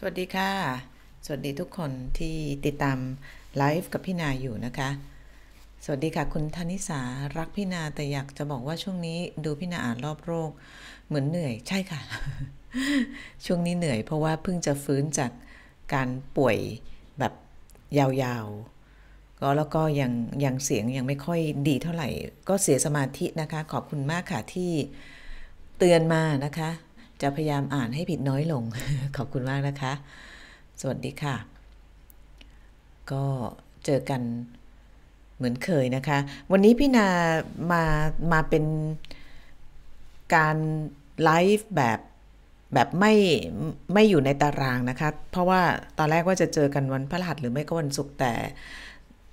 สวัสดีค่ะ สวัสดีทุกคนที่ติดตามไลฟ์กับพี่นาอยู่นะคะ สวัสดีค่ะ คุณธนิสารักพี่นาแต่อยากจะบอกว่าช่วงนี้ดูพี่นาอ่านรอบโรค เหมือนเหนื่อยใช่ค่ะ ช่วงนี้เหนื่อยเพราะว่าเพิ่งจะฟื้นจากการป่วยแบบยาวๆ ก็แล้วก็ยังยังเสียงยังไม่ค่อยดีเท่าไหร่ ก็เสียสมาธินะคะ ขอบคุณมากค่ะที่เตือนมานะคะ จะพยายามอ่านให้ผิดน้อยลง ขอบคุณมากนะคะ สวัสดีค่ะ ก็เจอกันเหมือนเคยนะคะ วันนี้พี่นามามาเป็นการไลฟ์แบบแบบไม่ไม่อยู่ในตารางนะคะ เพราะว่าตอนแรกว่าจะเจอกันวันพฤหัสหรือไม่ก็วันศุกร์แต่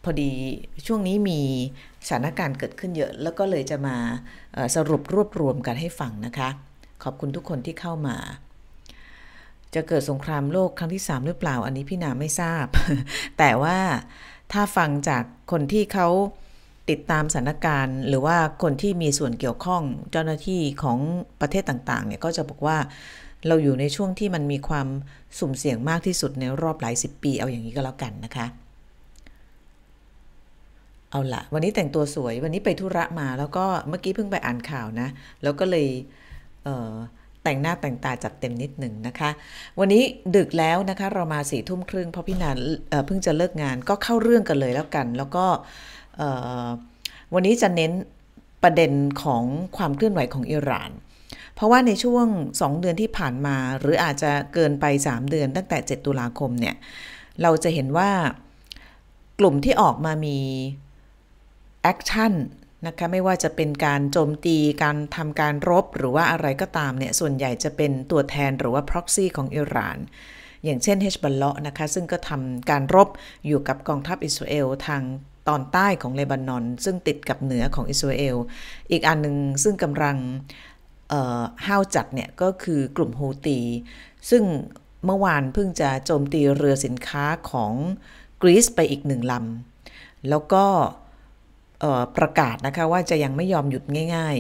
พอดีช่วงนี้มีสถานการณ์เกิดขึ้นเยอะ แล้วก็เลยจะมาสรุปรวบรวมกันให้ฟังนะคะ ขอบคุณทุกคนที่เข้ามา จะเกิดสงครามโลกครั้งที่ 3 หรือเปล่า อันนี้พี่นาไม่ทราบ แต่ว่าถ้าฟังจากคนที่เขาติดตามสถานการณ์ หรือว่าคนที่มีส่วนเกี่ยวข้องเจ้าหน้าที่ของประเทศต่างๆเนี่ยก็จะบอกว่าเราอยู่ในช่วงที่มันมีความสุ่มเสี่ยงมากที่สุดในรอบหลายสิบปีเอาอย่างนี้ก็แล้วกันนะคะ เอาละวันนี้แต่งตัวสวยวันนี้ไปธุระมาแล้วก็เมื่อกี้เพิ่งไปอ่านข่าวนะ แล้วก็เลย แต่งหน้าแต่งตาจัดเต็มนิดหนึ่งนะคะ วันนี้ดึกแล้วนะคะเรามาสี่ทุ่มครึ่งเพราะพี่นาเอ่อเพิ่งจะเลิกงานก็เข้าเรื่องกันเลยแล้วกัน แล้วก็วันนี้จะเน้นประเด็นของความเคลื่อนไหวของอิหร่าน เพราะว่าในช่วง 2 เดือนที่ผ่านมา หรืออาจจะเกินไป 3 เดือนตั้งแต่ 7 ตุลาคมเนี่ยเราจะเห็นว่ากลุ่มที่ออกมามี action นะคะไม่ว่าจะเป็นการโจมตีการทำการรบหรือว่าอะไรก็ตามเนี่ยส่วนใหญ่จะเป็นตัวแทนหรือว่า proxy ของอิหร่าน อย่างเช่นเฮซบัลเลาะห์นะคะซึ่งก็ทำการรบอยู่กับกองทัพอิสราเอลทางตอนใต้ของเลบานอน ซึ่งติดกับเหนือของอิสราเอล อีกอันหนึ่งซึ่งกำลังห้าวจัดเนี่ยก็คือกลุ่มฮูตี ซึ่งเมื่อวานเพิ่งจะโจมตีเรือสินค้าของกรีซไปอีกหนึ่งลำแล้วก็ ประกาศนะคะว่าจะยังไม่ยอมหยุดง่าย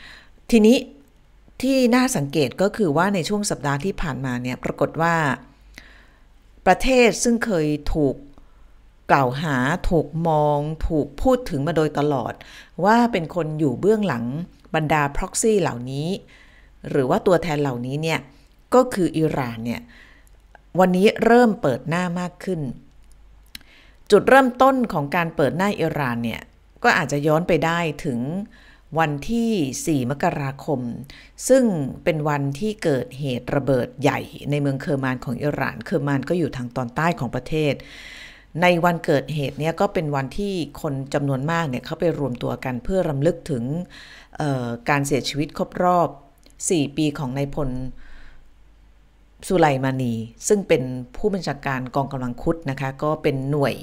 ๆ ทีนี้ที่น่าสังเกตก็คือว่าในช่วงสัปดาห์ที่ผ่านมาเนี่ยปรากฏว่า ประเทศซึ่งเคยถูกกล่าวหาถูกมอง ถูกพูดถึงมาโดยตลอด ว่าเป็นคนอยู่เบื้องหลังบรรดา proxy เหล่านี้ หรือว่าตัวแทนเหล่านี้เนี่ย ก็คืออิหร่านเนี่ย วันนี้เริ่มเปิดหน้ามากขึ้น จุดเริ่มต้นของการเปิดหน้าอิหร่านเนี่ย ก็อาจจะย้อนไปได้ถึงวันที่ 4 มกราคม ซึ่งเป็นวันที่เกิดเหตุระเบิดใหญ่ในเมืองเคอร์มานของอิหร่าน เคอร์มานก็อยู่ทางตอนใต้ของประเทศ ในวันเกิดเหตุเนี่ยก็เป็นวันที่คนจำนวนมากเนี่ยเขาไปรวมตัวกันเพื่อรำลึกถึงการเสียชีวิตครบรอบ 4 ปีของนายพลสุไลมานี ซึ่งเป็นผู้บัญชาการกองกำลังคุดนะคะ ก็เป็นหน่วย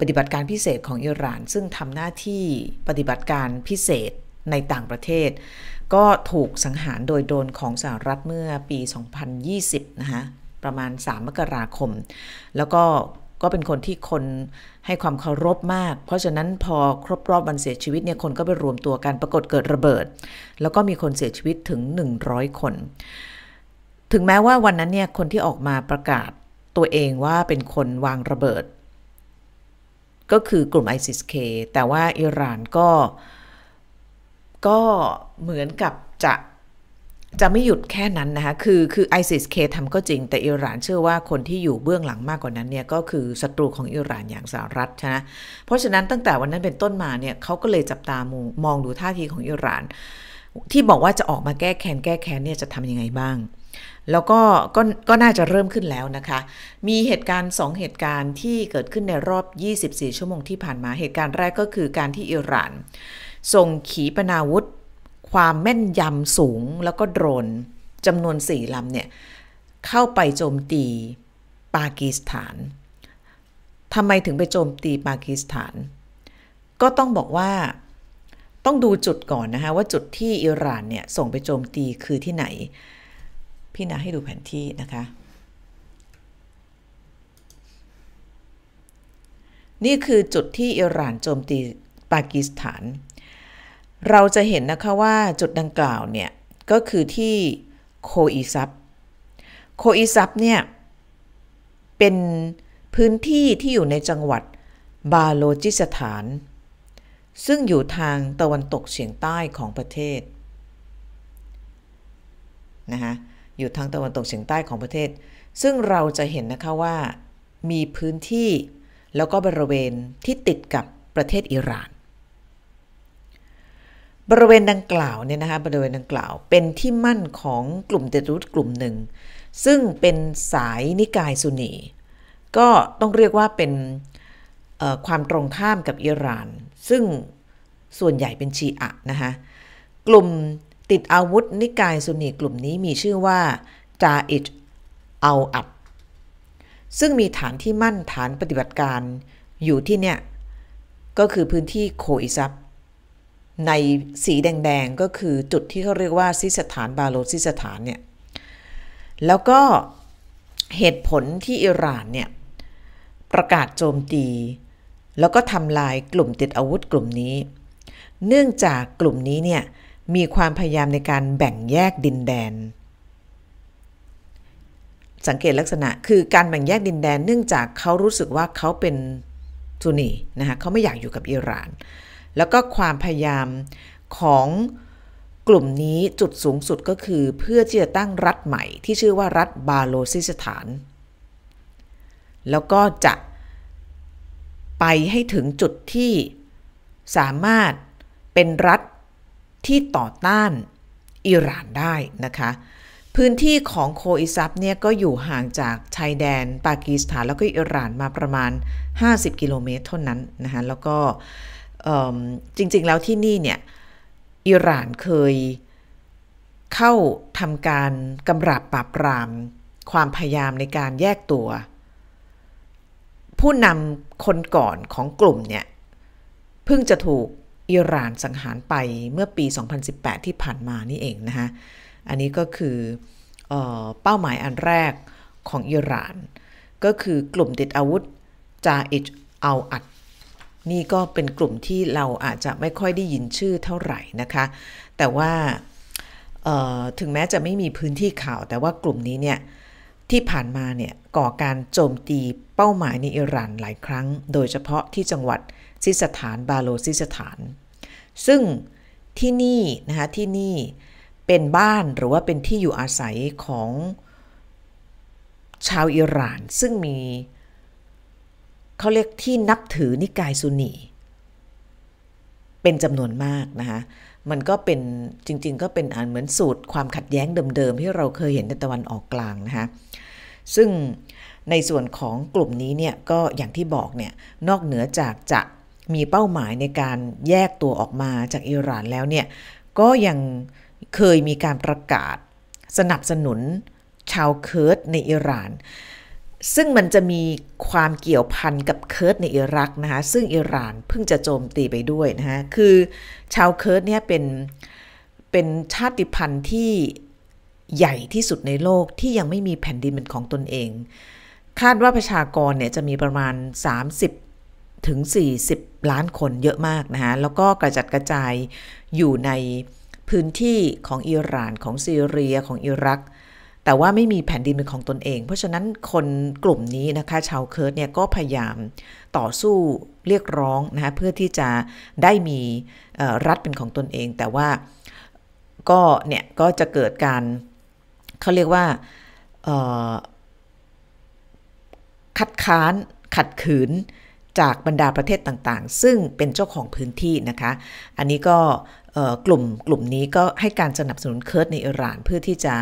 ปฏิบัติการพิเศษของอิหร่าน ซึ่งทำหน้าที่ปฏิบัติการพิเศษในต่างประเทศ ก็ถูกสังหารโดยโดนของสหรัฐเมื่อปี 2020 นะคะประมาณ 3 มกราคม แล้วก็ก็เป็นคนที่คนให้ความเคารพมาก เพราะฉะนั้นพอครบรอบวันเสียชีวิตเนี่ยคนก็ไปรวมตัวกันปรากฏเกิดระเบิด แล้วก็มีคนเสียชีวิตถึง 100 คน ถึงแม้ว่าวันนั้นเนี่ยคนที่ออกมาประกาศตัวเองว่าเป็นคนวางระเบิด ก็คือกลุ่ม ISIS-K แต่ว่าอิหร่านก็ก็เหมือนกับจะจะไม่หยุดแค่นั้นนะคะคือคือ ISIS-K ทำก็จริง แต่อิหร่านเชื่อว่าคนที่อยู่เบื้องหลังมากกว่านั้นเนี่ยก็คือศัตรูของอิหร่านอย่างสหรัฐใช่ไหมเพราะฉะนั้นตั้งแต่วันนั้นเป็นต้นมาเนี่ยเขาก็เลยจับตามองมองดูท่าทีของอิหร่าน ที่บอกว่าจะออกมาแก้แค้นแก้แค้นเนี่ยจะทำยังไงบ้าง แล้วก็ก็ก็น่าจะเริ่มขึ้นแล้วนะคะ มีเหตุการณ์ 2 เหตุการณ์ที่เกิดขึ้นในรอบ 24 ชั่วโมงที่ผ่านมา เหตุการณ์แรกก็คือการที่อิหร่าน ส่งขีปนาวุธ ความแม่นยำสูงแล้วก็โดรนจำนวนสี่ลำเนี่ยเข้าไปโจมตีปากีสถานทำไมถึงไปโจมตีปากีสถาน ก็ต้องบอกว่าต้องดูจุดก่อนนะคะว่าจุดที่อิหร่านเนี่ยส่งไปโจมตีคือที่ไหน พี่นาให้ดูแผนที่นะคะ นี่คือจุดที่อิหร่านโจมตีปากีสถาน เราจะเห็นนะคะว่าจุดดังกล่าวเนี่ย ก็คือที่โคอีซับโคอีซับเนี่ย เป็นพื้นที่ที่อยู่ในจังหวัดบาโลจิสถาน ซึ่งอยู่ทางตะวันตกเฉียงใต้ของประเทศนะคะ อยู่ทางตะวันตกเฉียงใต้ของประเทศ ซึ่งเราจะเห็นนะคะว่ามีพื้นที่แล้วก็บริเวณที่ติดกับประเทศอิหร่าน บริเวณดังกล่าวเนี่ยนะคะบริเวณดังกล่าวเป็นที่มั่นของกลุ่มเตรุตกลุ่มหนึ่ง ซึ่งเป็นสายนิกายซุนีก็ต้องเรียกว่าเป็นความตรงข้ามกับอิหร่าน ซึ่งส่วนใหญ่เป็นชีอะนะคะกลุ่ม ติดอาวุธนิกายซุนีกลุ่มนี้มีชื่อว่าจาอิจอัลอัด ซึ่งมีฐานที่มั่นฐานปฏิบัติการอยู่ที่เนี่ย ก็คือพื้นที่โคอิซับในสีแดง ๆ ก็คือจุดที่เขาเรียกว่าซิสถานบาโลซิสถานเนี่ย แล้วก็เหตุผลที่อิหร่านเนี่ย ประกาศโจมตี แล้วก็ทำลายกลุ่มติดอาวุธกลุ่มนี้ เนื่องจากกลุ่มนี้เนี่ย มีความพยายามในการแบ่งแยกดินแดน สังเกตลักษณะคือการแบ่งแยกดินแดน เนื่องจากเขารู้สึกว่าเขาเป็นซุนีนะคะเขาไม่อยากอยู่กับอิหร่าน แล้วก็ความพยายามของกลุ่มนี้จุดสูงสุดก็คือเพื่อที่จะตั้งรัฐใหม่ที่ชื่อว่ารัฐบาโลซิสถาน แล้วก็จะไปให้ถึงจุดที่สามารถเป็นรัฐ ที่ต่อต้านอิหร่านได้นะคะ พื้นที่ของโคอิซับเนี่ยก็อยู่ห่างจากชายแดนปากีสถานแล้วก็อิหร่านมาประมาณ 50 กิโลเมตรเท่านั้นนะคะแล้วก็จริงๆแล้วที่นี่เนี่ยอิหร่านเคยเข้าทำการกำราบปราบปราม ความพยายามในการแยกตัว ผู้นำคนก่อนของกลุ่มเนี่ยเพิ่งจะถูก อิหร่านสังหารไปเมื่อปี 2018 ที่ผ่านมานี่เองนะคะอันนี้ก็คือเออเป้าหมายอันแรกของอิหร่าน ก็คือกลุ่มติดอาวุธจาอิจอัลอัดนี่ก็เป็นกลุ่มที่เราอาจจะไม่ค่อยได้ยินชื่อเท่าไหร่นะคะ แต่ว่าถึงแม้จะไม่มีพื้นที่ข่าว แต่ว่ากลุ่มนี้เนี่ยที่ผ่านมาเนี่ยก่อการโจมตีเป้าหมายในอิหร่านหลายครั้ง โดยเฉพาะที่จังหวัด ซิสถานบาโลซิสถาน ซึ่งที่นี่นะคะที่นี่เป็นบ้านหรือว่าเป็นที่อยู่อาศัยของชาวอิหร่าน ซึ่งมีเขาเรียกที่นับถือนิกายซุนีเป็นจำนวนมากนะคะมันก็เป็นจริง ๆ ก็เป็นอ่านเหมือนสูตรความขัดแย้งเดิม ๆ ที่เราเคยเห็นในตะวันออกกลางนะคะซึ่งในส่วนของกลุ่มนี้เนี่ยก็อย่างที่บอกเนี่ยนอกเหนือจากจะ มีเป้าหมายในการแยกตัวออกมาจากอิหร่านแล้วเนี่ยก็ยังเคยมีการประกาศสนับสนุนชาวเคิร์ดในอิหร่าน ซึ่งมันจะมีความเกี่ยวพันกับเคิร์ดในอิรักนะคะซึ่งอิหร่านเพิ่งจะโจมตีไปด้วยนะคะคือชาวเคิร์ดเนี่ยเป็นเป็นชาติพันธุ์ที่ใหญ่ที่สุดในโลกที่ยังไม่มีแผ่นดินเป็นของตนเอง คาดว่าประชากรเนี่ยจะมีประมาณ 30 ถึง 40 ล้านคนเยอะมากนะคะแล้วก็กระจัดกระจายอยู่ในพื้นที่ของอิหร่านของซีเรียของอิรัก แต่ว่าไม่มีแผ่นดินเป็นของตนเอง เพราะฉะนั้นคนกลุ่มนี้นะคะชาวเคิร์ดเนี่ยก็พยายามต่อสู้เรียกร้องนะคะเพื่อที่จะได้มีรัฐเป็นของตนเอง แต่ว่าก็เนี่ยก็จะเกิดการเขาเรียกว่าคัดค้านขัดขืน จากบรรดาประเทศต่างๆ ซึ่งเป็นเจ้าของพื้นที่นะคะ อันนี้ก็กลุ่มกลุ่มนี้ก็ให้การสนับสนุนเคิร์ดในอิหร่านเพื่อที่จะ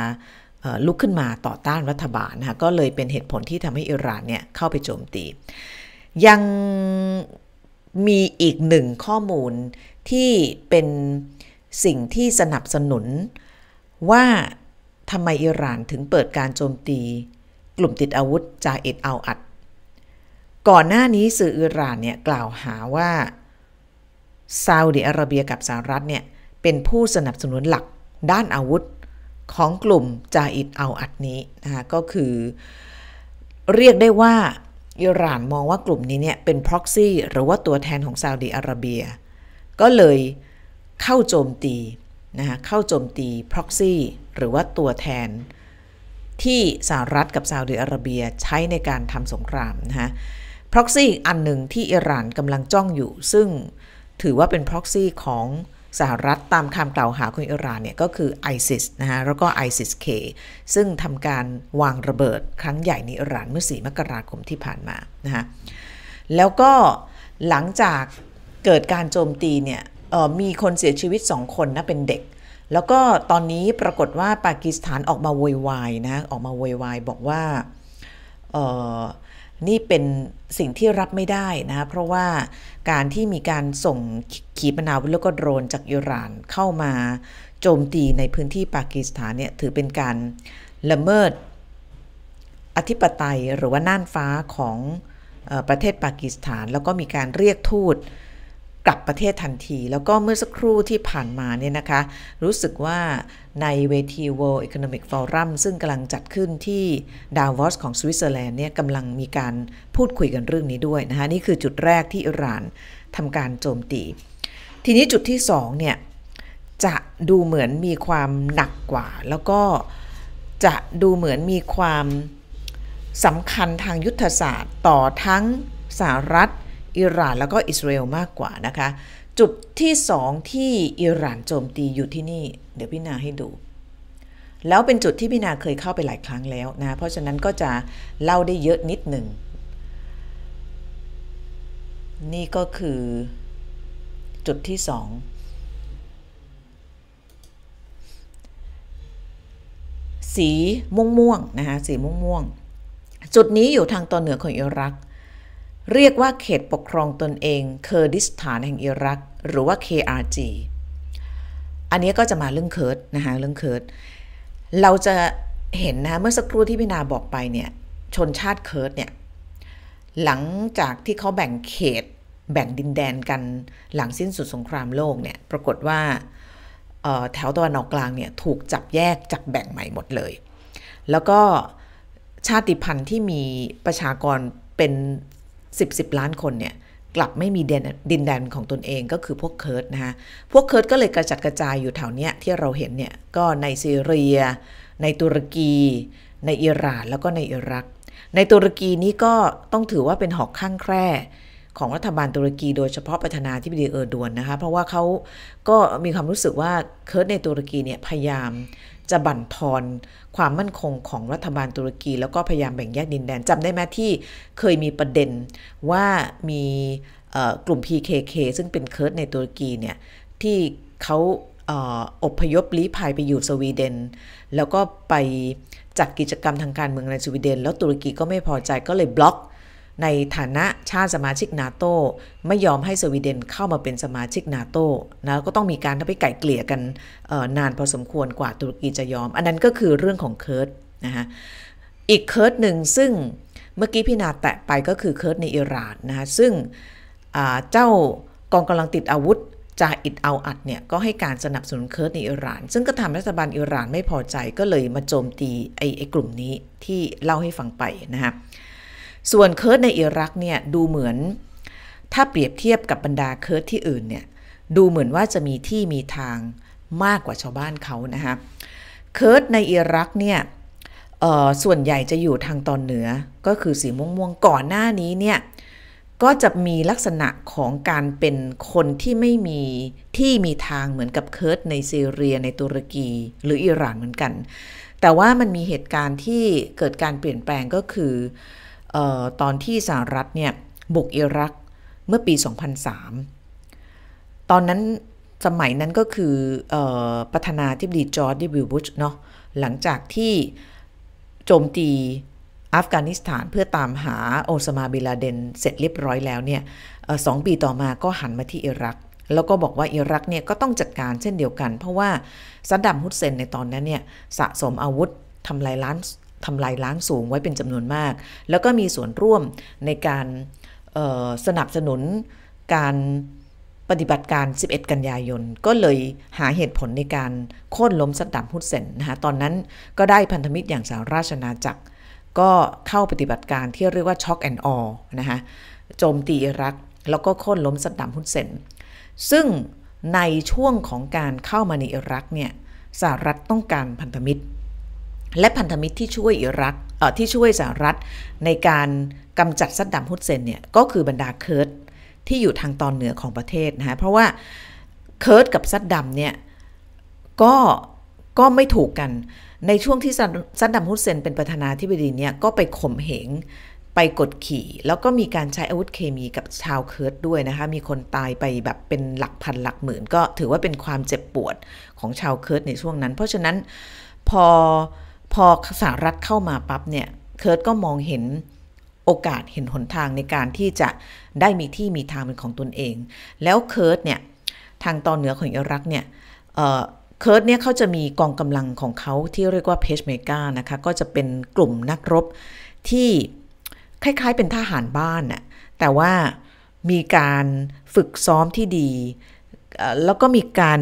ลุกขึ้นมาต่อต้านรัฐบาลนะคะก็เลยเป็นเหตุผลที่ทำให้อิหร่านเนี่ยเข้าไปโจมตี ยังมีอีกหนึ่งข้อมูลที่เป็นสิ่งที่สนับสนุนว่าทำไมอิหร่านถึงเปิดการโจมตี กลุ่มติดอาวุธจาเอ็ดเอาอัด ก่อนหน้านี้สื่ออิหร่านเนี่ยกล่าวหาว่าซาอุดิอาระเบียกับสหรัฐเนี่ยเป็นผู้สนับสนุนหลักด้านอาวุธของกลุ่มจาอิดเอาอัดนี้นะคะก็คือเรียกได้ว่าอิหร่านมองว่ากลุ่มนี้เนี่ยเป็น proxy หรือว่าตัวแทนของซาอุดิอาระเบีย ก็เลยเข้าโจมตีนะคะเข้าโจมตี proxy หรือว่าตัวแทน ที่สหรัฐกับซาอุดิอาระเบียใช้ในการทำสงครามนะฮะ proxy อีกอันหนึ่งที่อิหร่านกำลังจ้องอยู่ ซึ่งถือว่าเป็น proxy ของสหรัฐตามคำกล่าวหาของอิหร่านเนี่ยก็คือ ISIS นะฮะแล้วก็ ISIS-K ซึ่งทำการวางระเบิดครั้งใหญ่ในอิหร่านเมื่อ 4 มกราคมที่ผ่านมานะฮะแล้วก็หลังจากเกิดการโจมตีเนี่ยมีคนเสียชีวิต 2 คนนะเป็นเด็ก แล้วก็ตอนนี้ปรากฏว่าปากีสถานออกมาโวยวายนะออกมาโวยวายบอกว่านี่เป็น สิ่งที่รับไม่ได้นะเพราะว่าการที่มีการส่งขีปนาวุธแล้วก็โดรนจากอิหร่านเข้ามาโจมตีในพื้นที่ปากีสถานเนี่ยถือเป็นการละเมิดอธิปไตยหรือว่าน่านฟ้าของประเทศปากีสถาน แล้วก็มีการเรียกทูต กลับประเทศทันที แล้วก็เมื่อสักครู่ที่ผ่านมาเนี่ยนะคะ รู้สึกว่าในเวที World Economic Forum ซึ่งกำลังจัดขึ้นที่ดาวอสของสวิตเซอร์แลนด์เนี่ยกำลังมีการพูดคุยกันเรื่องนี้ด้วยนะคะ นี่คือจุดแรกที่อิหร่านทำการโจมตี ทีนี้จุดที่สองเนี่ย จะดูเหมือนมีความหนักกว่า แล้วก็จะดูเหมือนมีความสำคัญทางยุทธศาสตร์ต่อทั้งสหรัฐ อิหร่านแล้วก็อิสราเอลมากกว่านะคะ จุดที่สองที่อิหร่านโจมตีอยู่ที่นี่ เดี๋ยวพี่นาให้ดู แล้วเป็นจุดที่พี่นาเคยเข้าไปหลายครั้งแล้วนะ เพราะฉะนั้นก็จะเล่าได้เยอะนิดหนึ่ง นี่ก็คือจุดที่สองสีม่วงม่วงนะคะสีม่วงม่วงจุดนี้อยู่ทางตอนเหนือของอิรัก เรียกว่าเขตปกครองตนเองเคอร์ดิสถานแห่งอิรัก หรือว่า KRG อันนี้ก็จะมาเรื่องเคิร์ดนะคะเรื่องเคิร์ดเราจะเห็นนะเมื่อสักครู่ที่พี่นาบอกไปเนี่ยชนชาติเคิร์ดเนี่ยหลังจากที่เขาแบ่งเขตแบ่งดินแดนกันหลังสิ้นสุดสงครามโลกเนี่ยปรากฏว่าแถวตะวันออกกลางเนี่ยถูกจับแยกจับแบ่งใหม่หมดเลย แล้วก็ชาติพันธุ์ที่มีประชากรเป็น 10 10ล้านคนเนี่ยกลับไม่มีดินแดนของตนเองก็คือพวกเคิร์ดนะคะพวกเคิร์ดก็เลยกระจัดกระจายอยู่แถวเนี้ยที่เราเห็นเนี่ยก็ในซีเรีย ในตุรกี ในอิหร่านแล้วก็ในอิรัก ในตุรกีนี้ก็ต้องถือว่าเป็นหอกข้างแคร่ของรัฐบาลตุรกีโดยเฉพาะประธานาธิบดีเออร์โดวานนะคะเพราะว่าเขาก็มีความรู้สึกว่าเคิร์ดในตุรกีเนี่ยพยายาม จะบั่นทอนความมั่นคงของรัฐบาลตุรกี แล้วก็พยายามแบ่งแยกดินแดนจำได้ไหมที่เคยมีประเด็นว่ามีกลุ่ม PKK ซึ่งเป็นเคิร์ดในตุรกีเนี่ยที่เขาอพยพลี้ภัยไปอยู่สวีเดน แล้วก็ไปจัดกิจกรรมทางการเมืองในสวีเดน แล้วตุรกีก็ไม่พอใจก็เลยบล็อก ในฐานะชาติสมาชิกนาโตไม่ยอมให้สวีเดนเข้ามาเป็นสมาชิกนาโตนะก็ต้องมีการทำไปไก่เกลี่ยกันนานพอสมควรกว่าตุรกีจะยอม อันนั้นก็คือเรื่องของเคิร์ดนะฮะอีกเคิร์ดหนึ่งซึ่งเมื่อกี้พี่นาแตะไปก็คือเคิร์ดในอิหร่านนะคะซึ่งเจ้ากองกำลังติดอาวุธจาอิชอัลอัดล์เนี่ยก็ให้การสนับสนุนเคิร์ดในอิหร่าน ซึ่งก็ทำรัฐบาลอิหร่านไม่พอใจก็เลยมาโจมตีไอ้ไอ้กลุ่มนี้ที่เล่าให้ฟังไปนะคะ ส่วนเคิร์ดในอิรักเนี่ยดูเหมือน ถ้าเปรียบเทียบกับบรรดาเคิร์ดที่อื่นเนี่ยดูเหมือนว่าจะมีที่มีทางมากกว่าชาวบ้านเขานะคะเคิร์ดในอิรักเนี่ยส่วนใหญ่จะอยู่ทางตอนเหนือก็คือสีม่วงๆก่อนหน้านี้เนี่ยก็จะมีลักษณะของการเป็นคนที่ไม่มีที่มีทางเหมือนกับเคิร์ดในซีเรียในตุรกีหรืออิหร่านเหมือนกัน แต่ว่ามันมีเหตุการณ์ที่เกิดการเปลี่ยนแปลงก็คือออ ตอนที่สหรัฐเนี่ยบุกอิรักเมื่อปี 2003 ตอนนั้นสมัยนั้นก็คือออประธานาธิบดีจอร์จดับเบิลยูบุชเนาะหลังจากที่โจมตีอัฟกานิสถานเพื่อตามหาโอซามาบินลาเดนเสร็จเรียบร้อยแล้วเนี่ยสองปีต่อมาก็หันมาที่อิรัก แล้วก็บอกว่าอิรักเนี่ยก็ต้องจัดการเช่นเดียวกัน เพราะว่าซัดดัมฮุสเซนในตอนนั้นเนี่ยสะสมอาวุธทำลายล้าน ทำลายล้างสูงไว้เป็นจำนวนมาก แล้วก็มีส่วนร่วมในการสนับสนุนการปฏิบัติการ 11 กันยายน ก็เลยหาเหตุผลในการโค่นล้มสัดดัมฮุสเซนนะคะ ตอนนั้นก็ได้พันธมิตรอย่างสหราชอาณาจักร ก็เข้าปฏิบัติการที่เรียกว่า Shock and Awe นะคะโจมตีอิรัก แล้วก็โค่นล้มสัดดัมฮุสเซน ซึ่งในช่วงของการเข้ามาในอิรักเนี่ยสหรัฐต้องการพันธมิตร และพันธมิตรที่ช่วยอิรักที่ช่วยสหรัฐในการกำจัดซัดดัมฮุสเซนเนี่ยก็คือบรรดาเคิร์ดที่อยู่ทางตอนเหนือของประเทศนะฮะเพราะว่าเคิร์ดกับซัดดัมเนี่ยก็ก็ไม่ถูกกันในช่วงที่ซัดดัมฮุสเซนเป็นประธานาธิบดีเนี่ยก็ไปข่มเหงไปกดขี่ แล้วก็มีการใช้อาวุธเคมีกับชาวเคิร์ดด้วยนะคะ มีคนตายไปแบบเป็นหลักพันหลักหมื่น ก็ถือว่าเป็นความเจ็บปวดของชาวเคิร์ดในช่วงนั้น เพราะฉะนั้นพอ พอสหรัฐเข้ามาปั๊บเนี่ยเคิร์ดก็มองเห็นโอกาสเห็นหนทางในการที่จะได้มีที่มีทางเป็นของตนเอง แล้วเคิร์ดเนี่ยทางตอนเหนือของอิรักเนี่ยเคิร์ดเนี่ยเขาจะมีกองกำลังของเขาที่เรียกว่าเพชเมอร์กานะคะก็จะเป็นกลุ่มนักรบที่คล้ายๆเป็นทหารบ้านน่ะแต่ว่ามีการฝึกซ้อมที่ดีแล้วก็มีการ